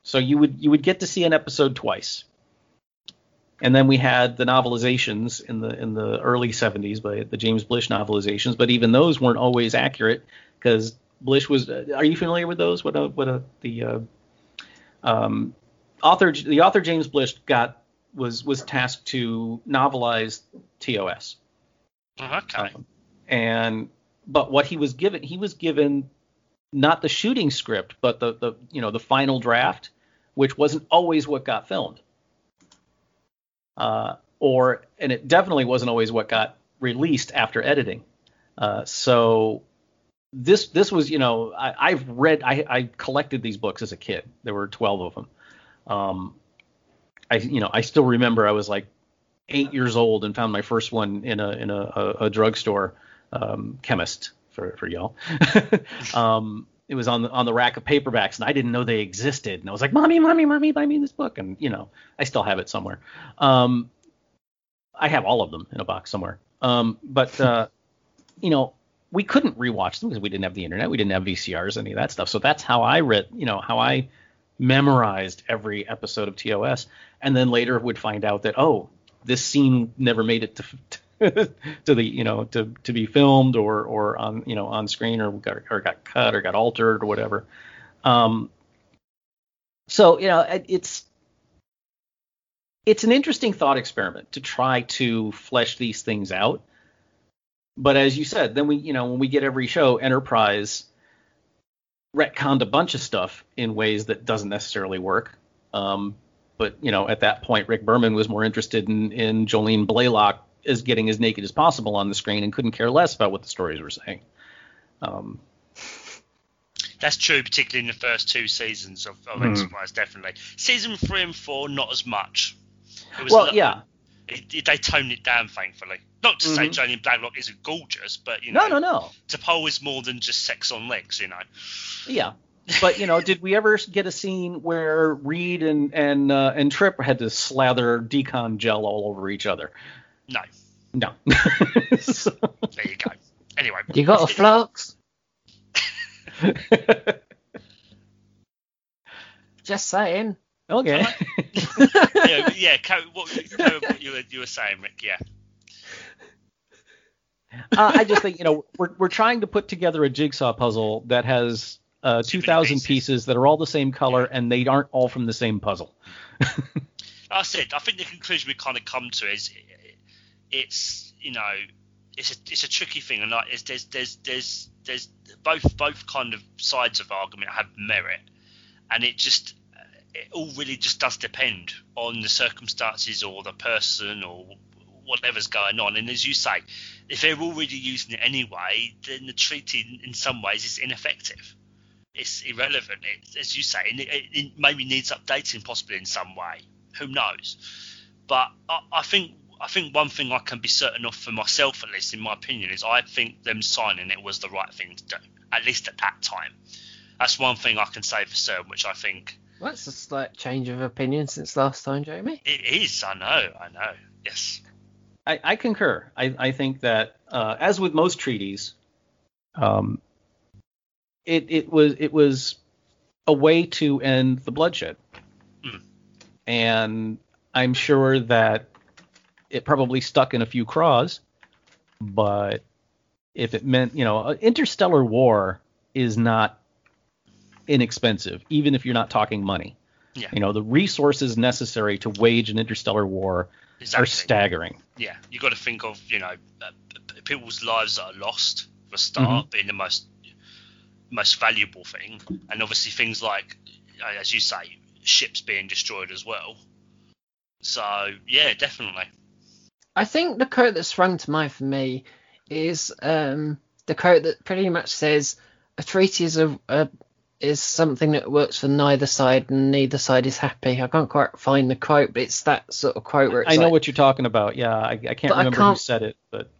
So you would you would get to see an episode twice. And then we had the novelizations in the in the early 70s by the James Blish novelizations, but even those weren't always accurate because Blish was. Uh, are you familiar with those? What a, what a, the uh, um, author the author James Blish got was was tasked to novelize TOS. Okay. Um, and but what he was given he was given not the shooting script but the the you know the final draft which wasn't always what got filmed. Uh, or and it definitely wasn't always what got released after editing. Uh, so this this was you know I, have read I, I collected these books as a kid. There were 12 of them. Um, I you know I still remember I was like eight years old and found my first one in a in a, a, a drugstore um, chemist for for y'all. um, it was on the on the rack of paperbacks and I didn't know they existed and I was like mommy mommy mommy buy me this book and you know I still have it somewhere. Um, I have all of them in a box somewhere. Um, but uh, you know we couldn't rewatch them because we didn't have the internet, we didn't have VCRs, any of that stuff. So that's how I read, you know, how I memorized every episode of TOS, and then later would find out that oh, this scene never made it to to the you know to to be filmed or or on you know on screen or got or got cut or got altered or whatever. Um, so you know it's it's an interesting thought experiment to try to flesh these things out. But as you said, then we you know when we get every show, Enterprise retconned a bunch of stuff in ways that doesn't necessarily work. Um, but you know, at that point, Rick Berman was more interested in in Jolene Blalock as getting as naked as possible on the screen and couldn't care less about what the stories were saying. Um, That's true, particularly in the first two seasons of, of mm. Enterprise, definitely. Season three and four, not as much. well, yeah. It, it, they toned it down, thankfully. Not to mm-hmm. say Jolene Blalock isn't gorgeous, but you know, no, no, no. T'Pol is more than just sex on legs, you know. Yeah, but you know, did we ever get a scene where Reed and and uh, and Trip had to slather decon gel all over each other? No. No. so. There you go. Anyway. You got a flux? Just saying. Okay. yeah, yeah. What, what you, were, you were saying, Rick? Yeah. Uh, I just think you know we're we're trying to put together a jigsaw puzzle that has uh, 2,000 pieces. pieces. that are all the same color yeah. and they aren't all from the same puzzle. That's it. I think the conclusion we kind of come to is it's you know it's a it's a tricky thing and like there's there's there's there's both both kind of sides of argument have merit and it just it all really just does depend on the circumstances or the person or whatever's going on. And as you say, if they're already using it anyway, then the treaty in some ways is ineffective. It's irrelevant. It, as you say, it, it, maybe needs updating possibly in some way. Who knows? But I, I think I think one thing I can be certain of for myself, at least in my opinion, is I think them signing it was the right thing to do, at least at that time. That's one thing I can say for certain, which I think Well, that's a slight change of opinion since last time, Jamie. it is. I know, I know. Yes. I, I concur. I, I think that uh, as with most treaties, um, it it was it was a way to end the bloodshed, Mm. and I'm sure that it probably stuck in a few craws, but if it meant you know interstellar war is not inexpensive, even if you're not talking money. Yeah. You know the resources necessary to wage an interstellar war Exactly. are staggering. yeah, you got to think of you know uh, people's lives that are lost for a start being the most most valuable thing, and obviously things like uh, as you say ships being destroyed as well. So yeah, definitely. I think the quote that sprung to mind for me is um, the quote that pretty much says a treaty is a, a is something that works for neither side and neither side is happy. I can't quite find the quote, but it's that sort of quote where it's I know like, what you're talking about. Yeah, I, I can't But I remember who can't- said it, but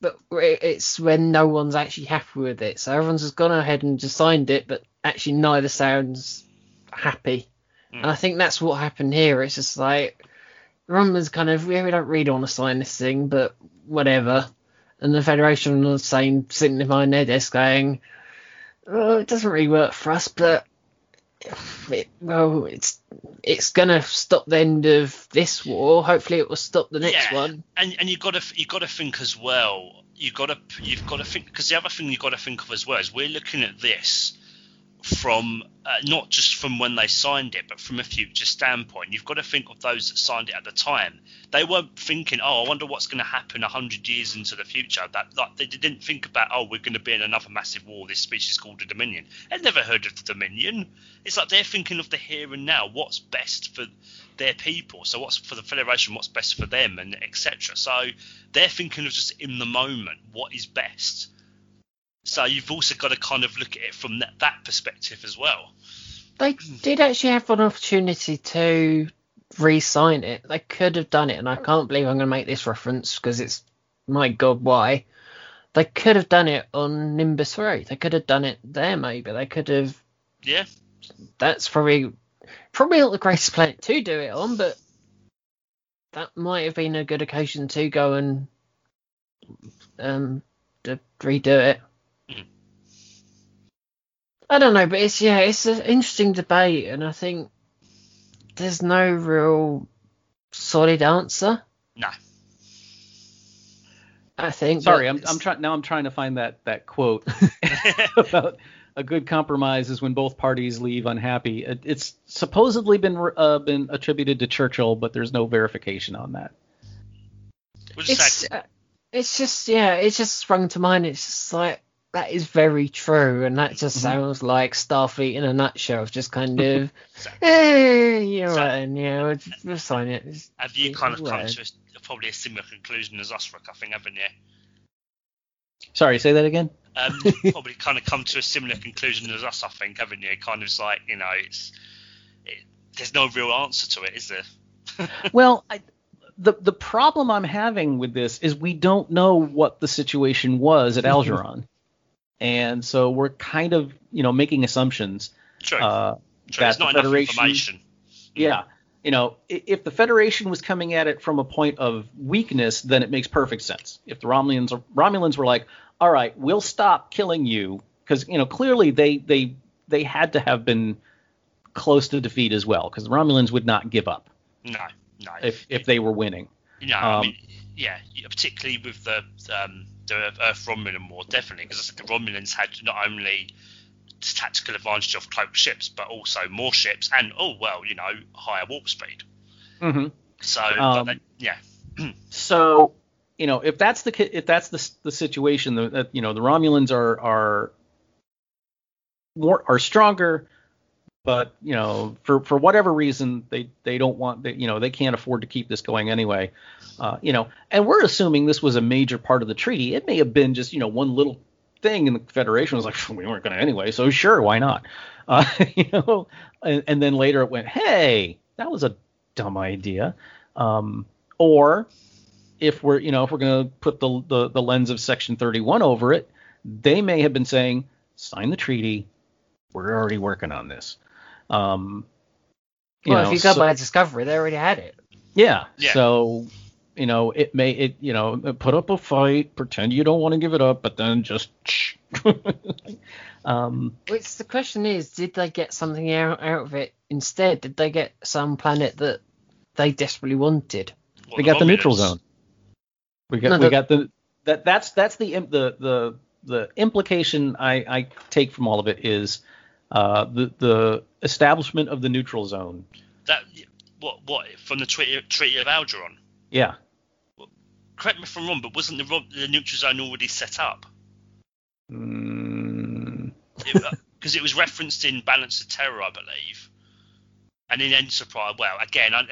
but it's when no one's actually happy with it. So everyone's just gone ahead and just signed it, but actually neither sounds happy. Mm. And I think that's what happened here. It's just like Romans kind of yeah, we don't really want to sign this thing, but whatever. And the Federation was saying sitting behind their desk going, "Oh, it doesn't really work for us, but it, well, it's it's gonna stop the end of this war. Hopefully, it will stop the next Yeah. one." and and you got to you got to think as well. You got to you've got to think because the other thing you got to think of as well is we're looking at this from uh, not just from when they signed it, but from a future standpoint. You've got to think of those that signed it at the time. They weren't thinking, oh, I wonder what's going to happen hundred years into the future. That like they didn't think about, oh, we're going to be in another massive war. This species called the Dominion. They'd never heard of the Dominion. It's like they're thinking of the here and now. What's best for their people. So what's for the Federation, what's best for them, and etc. So they're thinking of just in the moment what is best. So you've also got to kind of look at it from that, that perspective as well. They did actually have an opportunity to re-sign it. They could have done it, and I can't believe I'm going to make this reference because it's my god, why? They could have done it on Nimbus 3. They could have done it there, maybe. They could have. Yeah, That's probably probably not the greatest planet to do it on, but that might have been a good occasion to go and um to redo it. I don't know, but it's yeah, it's an interesting debate, and I think there's no real solid answer. no, I think. sorry, I'm I'm trying now. I'm trying to find that that quote about a good compromise is when both parties leave unhappy. It, it's supposedly been uh, been attributed to Churchill, but there's no verification on that. It's uh, it's just yeah, it just sprung to mind. It's just like that is very true, and that just Mhm. sounds like Starfleet in a nutshell. It's just kind of, eh, you're So- right, and yeah, we'll, we'll sign it. It's- have you kind of come Right. to a, probably a similar conclusion as us, Rick? I think, haven't you? Sorry, say that again. Um, probably kind of come to a similar conclusion as us, I think, haven't you? Kind of like you know, it's it, there's no real answer to it, is there? Well, I, the the problem I'm having with this is we don't know what the situation was at Algeron, and so we're kind of you know making assumptions. True. Uh, True. That the Federation- information. yeah, you know, if the Federation was coming at it from a point of weakness, then it makes perfect sense. If the Romulans Romulans were like, all right, we'll stop killing you, because you know clearly they they they had to have been close to defeat as well, because the Romulans would not give up No, no. if if they were winning. You know, I Um, mean, yeah, yeah, particularly with the um, the Earth Romulan War, definitely, because the Romulans had not only tactical advantage of cloaked ships, but also more ships and oh well, you know, higher warp speed. Mm-hmm. So, Um, they, yeah, So, you know, if that's the if that's the the situation, that you know the Romulans are are more are stronger, but you know for for whatever reason they they don't want they, you know they can't afford to keep this going anyway, uh, you know, and we're assuming this was a major part of the treaty. It may have been just you know one little thing, and the Federation was like we weren't going to anyway, so sure, why not? Uh, you know, and, and then later it went, hey, that was a dumb idea. Um, or if we're you know if we're going to put the, the the lens of Section 31 over it, they may have been saying sign the treaty. We're already working on this. Um, you well, know, if you go so- by Discovery, they already had it. yeah. Yeah. So, you know, it may it you know put up a fight, pretend you don't want to give it up, but then just. um, Which the question is, did they get something out, out of it instead? Did they get some planet that they desperately wanted? What, we got the neutral Romulans? zone. We got No, we the- got the that that's that's the im- the the the implication I I take from all of it is uh the the establishment of the neutral zone. That what what from the Treaty, Treaty of Algeron? Yeah. Correct me if I'm wrong, but wasn't the the neutral zone already set up? Mm, Because it was referenced in Balance of Terror, I believe, and in Enterprise. Well, again, I,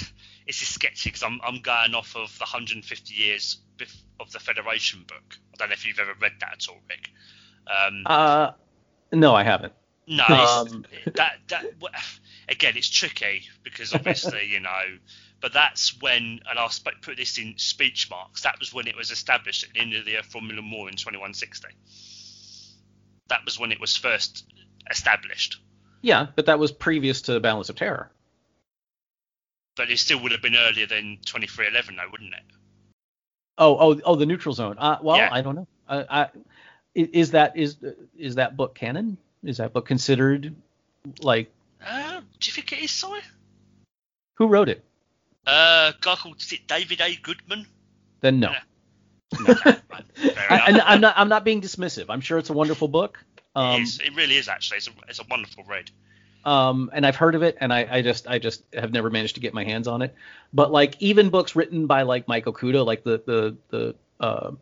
it's a sketchy because I'm I'm going off of the 150 years of the Federation book. I don't know if you've ever read that at all, Rick. Um, uh, no, I haven't. No, Um. that that again, it's tricky because obviously you know, but that's when, and I'll sp- put this in speech marks. That was when it was established at the end of the Romulan War in 2160. That was when it was first established, Yeah, but that was previous to Balance of Terror. but it still would have been earlier than 2311, though, wouldn't it? Oh, oh, oh, the neutral zone. Uh, well, Yeah. I don't know. I, i- is that is is that book canon? Is that book considered like Uh, do you think it is, sorry? who wrote it? Uh, a guy called David A. Goodman? Then no. No, fair I, I'm not. I'm not being dismissive. I'm sure it's a wonderful book. Um, it is. It really is actually. It's a, it's a wonderful read. um, and I've heard of it, and I, I just, I just have never managed to get my hands on it. But like even books written by like Mike Okuda, like the the the uh,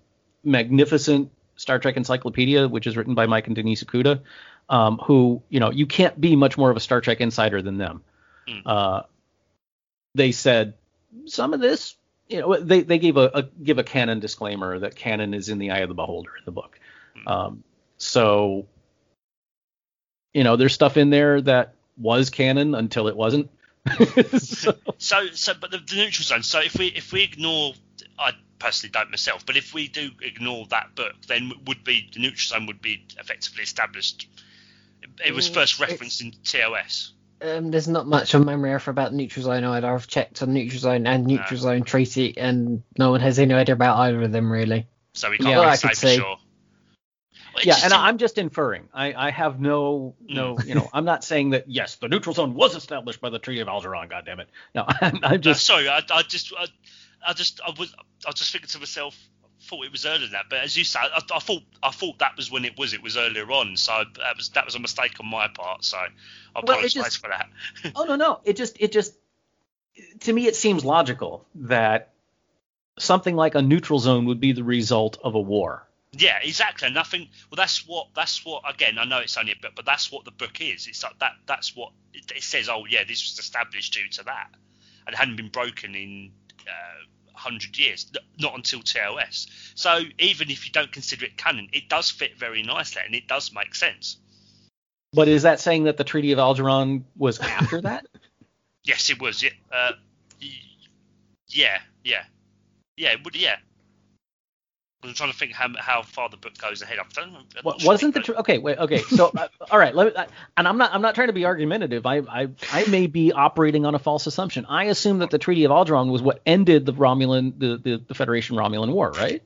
magnificent Star Trek Encyclopedia, which is written by Mike and Denise Okuda, um, who you know you can't be much more of a Star Trek insider than them. Mm. Uh, they said some of this, you know, they they gave a, a give a canon disclaimer that canon is in the eye of the beholder in the book. Mm. Um, so you know, there's stuff in there that was canon until it wasn't. so, So, so, but the, the neutral zone. So, if we if we ignore, I personally don't myself, but if we do ignore that book, then would be the neutral zone would be effectively established. It, it was Mm, first referenced in TOS. Um, there's not much on memory alpha about neutral zone either. I've checked on neutral zone and neutral zone treaty, and no one has any idea about either of them really. So we can't Yeah, really I say for see. sure. Well, yeah, just and seemed- I'm just inferring. I, I have no no you know I'm not saying that yes the neutral zone was established by the Treaty of Algeron. God damn it. No, I'm, I'm No, just sorry, I, I just, I, I just, I was, I just thinking to myself, I thought it was earlier than that, but as you said, I, I thought, I thought that was when it was. It was earlier on, so that was that was a mistake on my part. So I Well, apologise just- for that. oh no no it just it just to me it seems logical that something like a neutral zone would be the result of a war. Yeah, exactly. Nothing. Well, that's what. That's what. Again, I know it's only a bit, but that's what the book is. It's like that. That's what it, it says. Oh, yeah, this was established due to that, and it hadn't been broken in uh, hundred years. Not until TOS. So even if you don't consider it canon, it does fit very nicely, and it does make sense. But is that saying that the Treaty of Algeron was after that? Yes, it was. Yeah. Uh, yeah. Yeah. Yeah. It would. Yeah. I'm trying to think how how far the book goes ahead. I don't. I'm not wasn't the it tr- okay? Wait, okay. So, uh, all right. Let me, I, and I'm not. I'm not trying to be argumentative. I, I, I may be operating on a false assumption. I assume that the Treaty of Algeron was what ended the Romulan, the, the, the Federation Romulan War, right?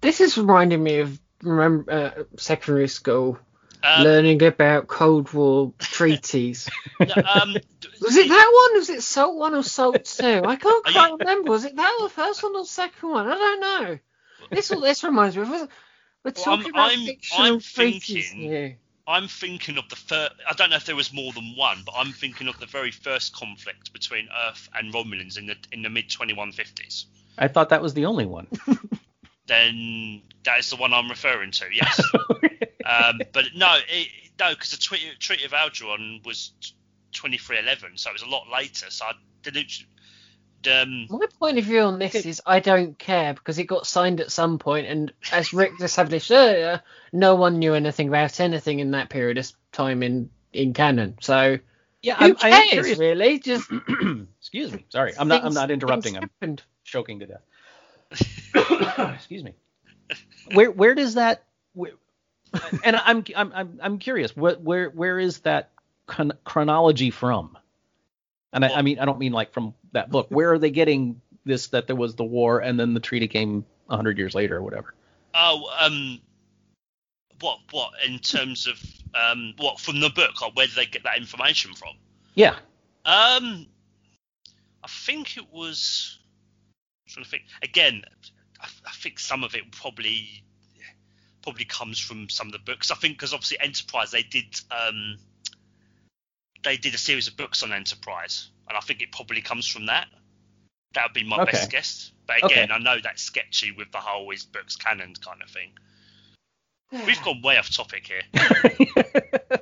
This is reminding me of remember uh, secondary school Um, learning about Cold War treaties. no, um, Was it that one? Was it Salt One or Salt Two? I can't quite you- remember. Was it that or the first one or second one? I don't know. This all this reminds me of. We're Well, talking I'm- about I'm- fictional I'm thinking- here. I'm thinking of the first. I don't know if there was more than one, but I'm thinking of the very first conflict between Earth and Romulans in the in the mid 2150s. I thought that was the only one. Then that is the one I'm referring to. Yes. um, but no, it, no, because the Treaty, Treaty of Algeron was 2311, so it was a lot later. So I didn't. Um, My point of view on this is I don't care because it got signed at some point, and as Rick established earlier, no one knew anything about anything in that period of time in in canon. So Yeah, Who I'm, cares, curious. really? Just Excuse me. Sorry, I'm not. I'm not interrupting. I'm happened. choking to death. Excuse me. Where where does that? Where, and I'm I'm I'm I'm curious. What where where is that chron- chronology from? And I, I mean I don't mean like from that book. Where are they getting this that there was the war and then the treaty came a hundred years later or whatever? Oh, um, what what in terms of um what from the book or where did they get that information from? Yeah. Um, I think it was. I'm trying to think again. I, I think some of it probably probably comes from some of the books. I think because obviously Enterprise they did um they did a series of books on Enterprise, and I think it probably comes from that. That would be my Okay. best guess. But Okay. again, I know that's sketchy with the whole is books canon kind of thing. We've gone way off topic here.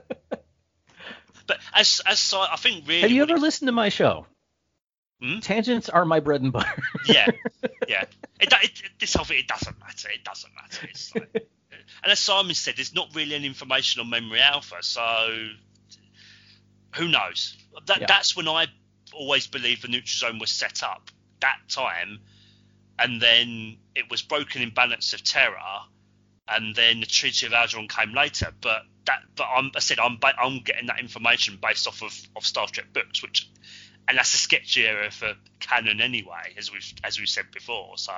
But as as sci- I think really Have you ever it- listened to my show? Hmm? Tangents are my bread and butter. yeah, yeah. It, do- it, this whole thing, it doesn't matter. It doesn't matter. It's like, and as Simon said, there's not really any information on Memory Alpha, so who knows? That Yeah. that's when I always believed the neutral zone was set up that time, and then it was broken in balance of terror, and then the Treaty of Algeron came later. But that, but I'm, I said I'm ba- I'm getting that information based off of, of Star Trek books, which and that's a sketchy area for canon anyway, as we've as we said before. So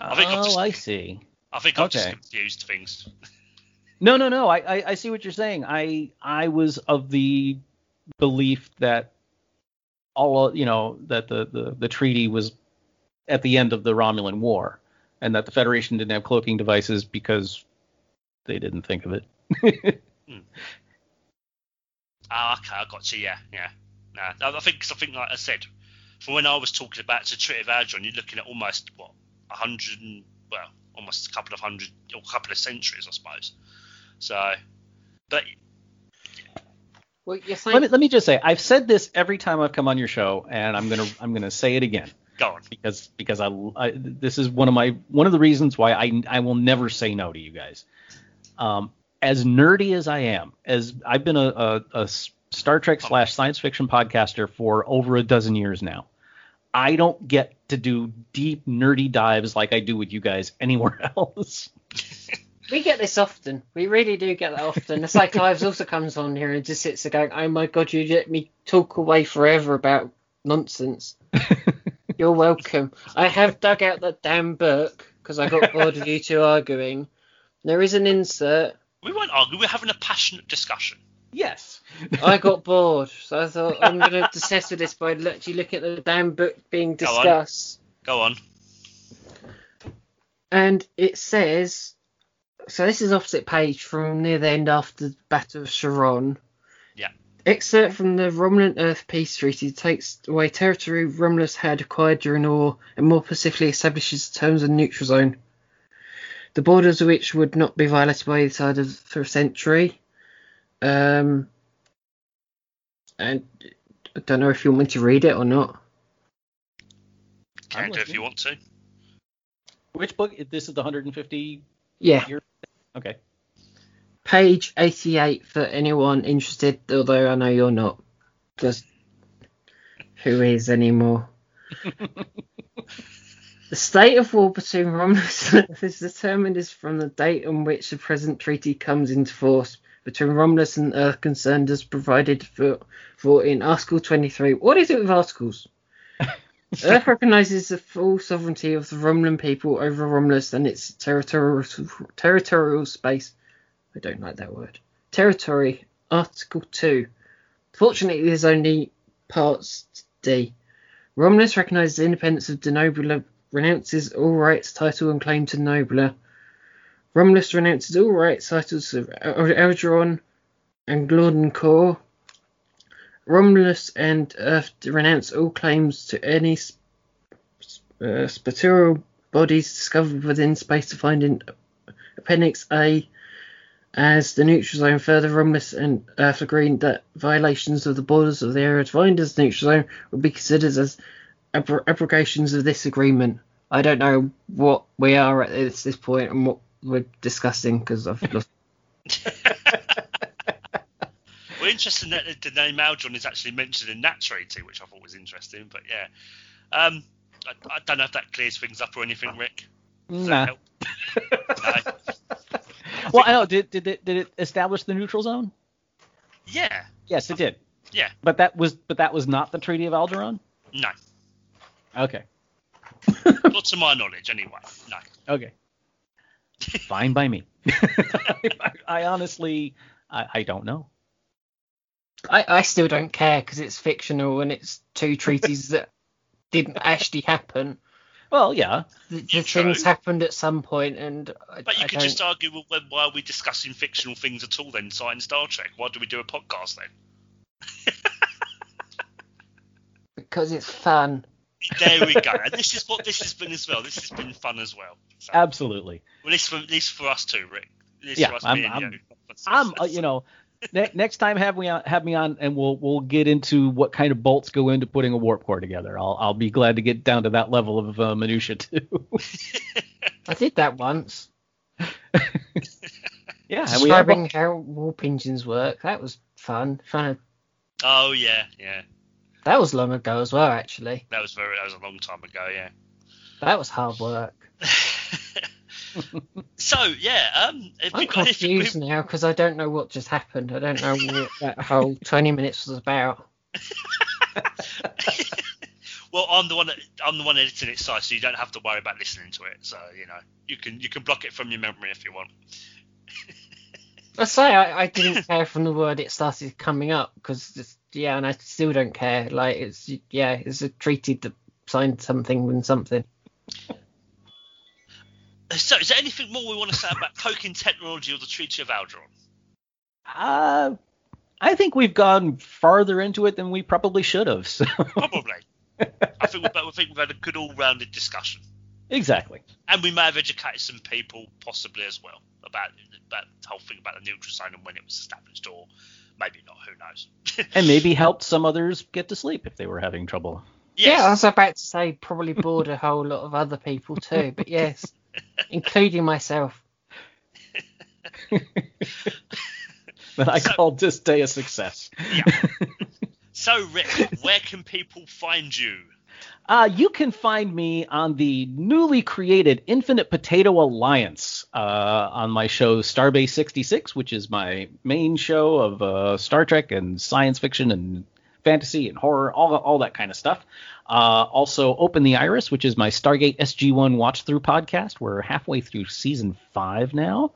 I think I've oh, just- I see. I think I've just confused things. No, no, no. I, I, I see what you're saying. I, I was of the belief that all, you know, that the, the, the treaty was at the end of the Romulan War, and that the Federation didn't have cloaking devices because they didn't think of it. Ah, okay, I got you. Yeah, yeah. No, I think I think like I said, from when I was talking about the Treaty of Algeron, you're looking at almost what a hundred well, almost a couple of hundred or a couple of centuries, I suppose. So, but Well, you're saying let me let me just say, I've said this every time I've come on your show, and I'm gonna I'm gonna say it again. go on. because because I, I this is one of my one of the reasons why I I will never say no to you guys. Um, as nerdy as I am, as I've been a a Star Trek slash science fiction podcaster for over a dozen years now, I don't get to do deep nerdy dives like I do with you guys anywhere else. we get this often. We really do get that often. It's like Clives also comes on here and just sits there going, "Oh my god, you let me talk away forever about nonsense." You're welcome. I have dug out that damn book because I got bored of you two arguing. There is an insert. We weren't arguing. We were having a passionate discussion. yes. I got bored, so I thought I'm going to settle this by actually looking at the damn book being discussed. Go on. discussed. Go on. and it says so this is opposite page from near the end after the battle of Cheron Yeah. excerpt from the romulan earth peace treaty takes away territory romulus had acquired during the war and more specifically establishes terms of the neutral zone the borders of which would not be violated by either side of for a century um and i don't know if you want me to read it or not Can I'm do if you want to. Which book? This is the 150. yeah Okay. page 88 for anyone interested, although I know you're not. Just who is anymore? the state of war between Romulus and Earth is determined is from the date on which the present treaty comes into force between Romulus and Earth concerned as provided for, for in Article 23. What is it with articles? Earth recognizes the full sovereignty of the Romulan people over Romulus and its territorial territorial space. I don't like that word. Territory, Article 2. Fortunately, there's only parts D. Romulus recognizes the independence of Denobula, renounces all rights, title, and claim to Denobula. Romulus renounces all rights, titles of El- Elgeron and Galorndon Core. Romulus and Earth renounce all claims to any uh, spatial bodies discovered within space defined in Appendix A as the neutral zone. Further, Romulus and Earth agreed that violations of the borders of the area defined as neutral zone would be considered as abro- abrogations of this agreement. I don't know what we are at this, this point and what we're discussing because I've lost. We interesting that the name Algeron is actually mentioned in that treaty, which I thought was interesting. But yeah, um, I, I don't know if that clears things up or anything, Rick. Does Nah. No. Well, I know. Did did it did it establish the neutral zone? Yeah, Yes, it did. yeah, But that was but that was not the Treaty of Algeron. no, Okay. not to my knowledge, anyway. No. Okay. Fine by me. I, I honestly, I, I don't know. I, I still don't care because it's fictional and it's two treaties that didn't actually happen. Well, yeah. The, the True. things happened at some point, and I, But you I could don't, just argue, well, then why are we discussing fictional things at all then, citing Star Trek? Why do we do a podcast then? because it's fun. There we go. and this is what this has been as well. This has been fun as well. So, Absolutely. well, this for this for us too, Rick. This Yeah, for us, I'm- me I'm- you. I'm, uh, you know, ne- next time have me on, have me on, and we'll we'll get into what kind of bolts go into putting a warp core together. I'll I'll be glad to get down to that level of uh, minutia too. I did that once. yeah, and we have, Describing how warp engines work. That was fun. Trying to. Oh yeah, yeah. That was long ago as well, actually. That was very. That was a long time ago. Yeah. That was hard work. so yeah, um, I'm you got anything confused now because I don't know what just happened. I don't know what that whole 20 minutes was about. well, I'm the one that, I'm the one editing it, so you don't have to worry about listening to it. So you know, you can you can block it from your memory if you want. I say I, I didn't care from the word it started coming up because yeah, and I still don't care. Like it's yeah, it's a treaty that signed something and something. So, is there anything more we want to say about cloaking technology or the Treaty of Algeron? uh, I think we've gone farther into it than we probably should have. So Probably. I think we've, I think we've had a good all-rounded discussion, exactly. and we may have educated some people possibly as well about about the whole thing about the neutral zone and when it was established, or maybe not. Who knows? and maybe helped some others get to sleep if they were having trouble. Yes. Yeah, I was about to say probably bored a whole lot of other people too, but yes, including myself. But I So- called this day a success. So, Rick, where can people find you? Uh, you can find me on the newly created Infinite Potato Alliance uh, on my show Starbase 66, which is my main show of uh, Star Trek and science fiction and fantasy and horror, all, all that kind of stuff. Uh, also, Open the Iris, which is my Stargate SG1 watch through podcast. We're halfway through season five now.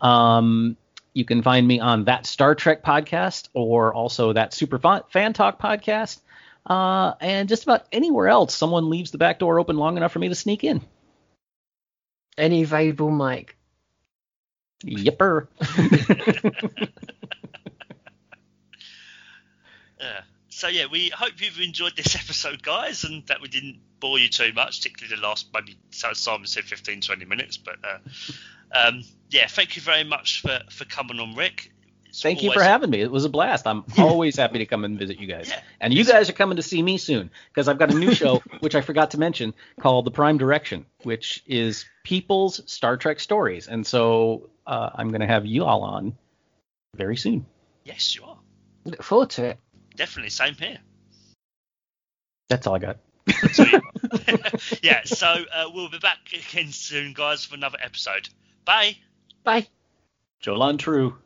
Um, you can find me on that Star Trek podcast or also that Super Fan, Fan Talk podcast. Uh, and just about anywhere else, someone leaves the back door open long enough for me to sneak in. Any available mic. Yipper. Uh, so yeah, we hope you've enjoyed this episode, guys, and that we didn't bore you too much, particularly the last maybe Simon said 15, 20 minutes. But uh, um, yeah, thank you very much for for coming on, Rick. It's Thank you for always- having me. It was a blast. I'm always happy to come and visit you guys. Yeah. And you guys are coming to see me soon because I've got a new show, which I forgot to mention, called The Prime Direction, which is people's Star Trek stories. And so uh, I'm going to have you all on very soon. Yes, you are Look forward to it. Definitely same here. That's all I got. Sweet. yeah, so uh, we'll be back again soon, guys, for another episode. Bye. Bye. Jolan tru.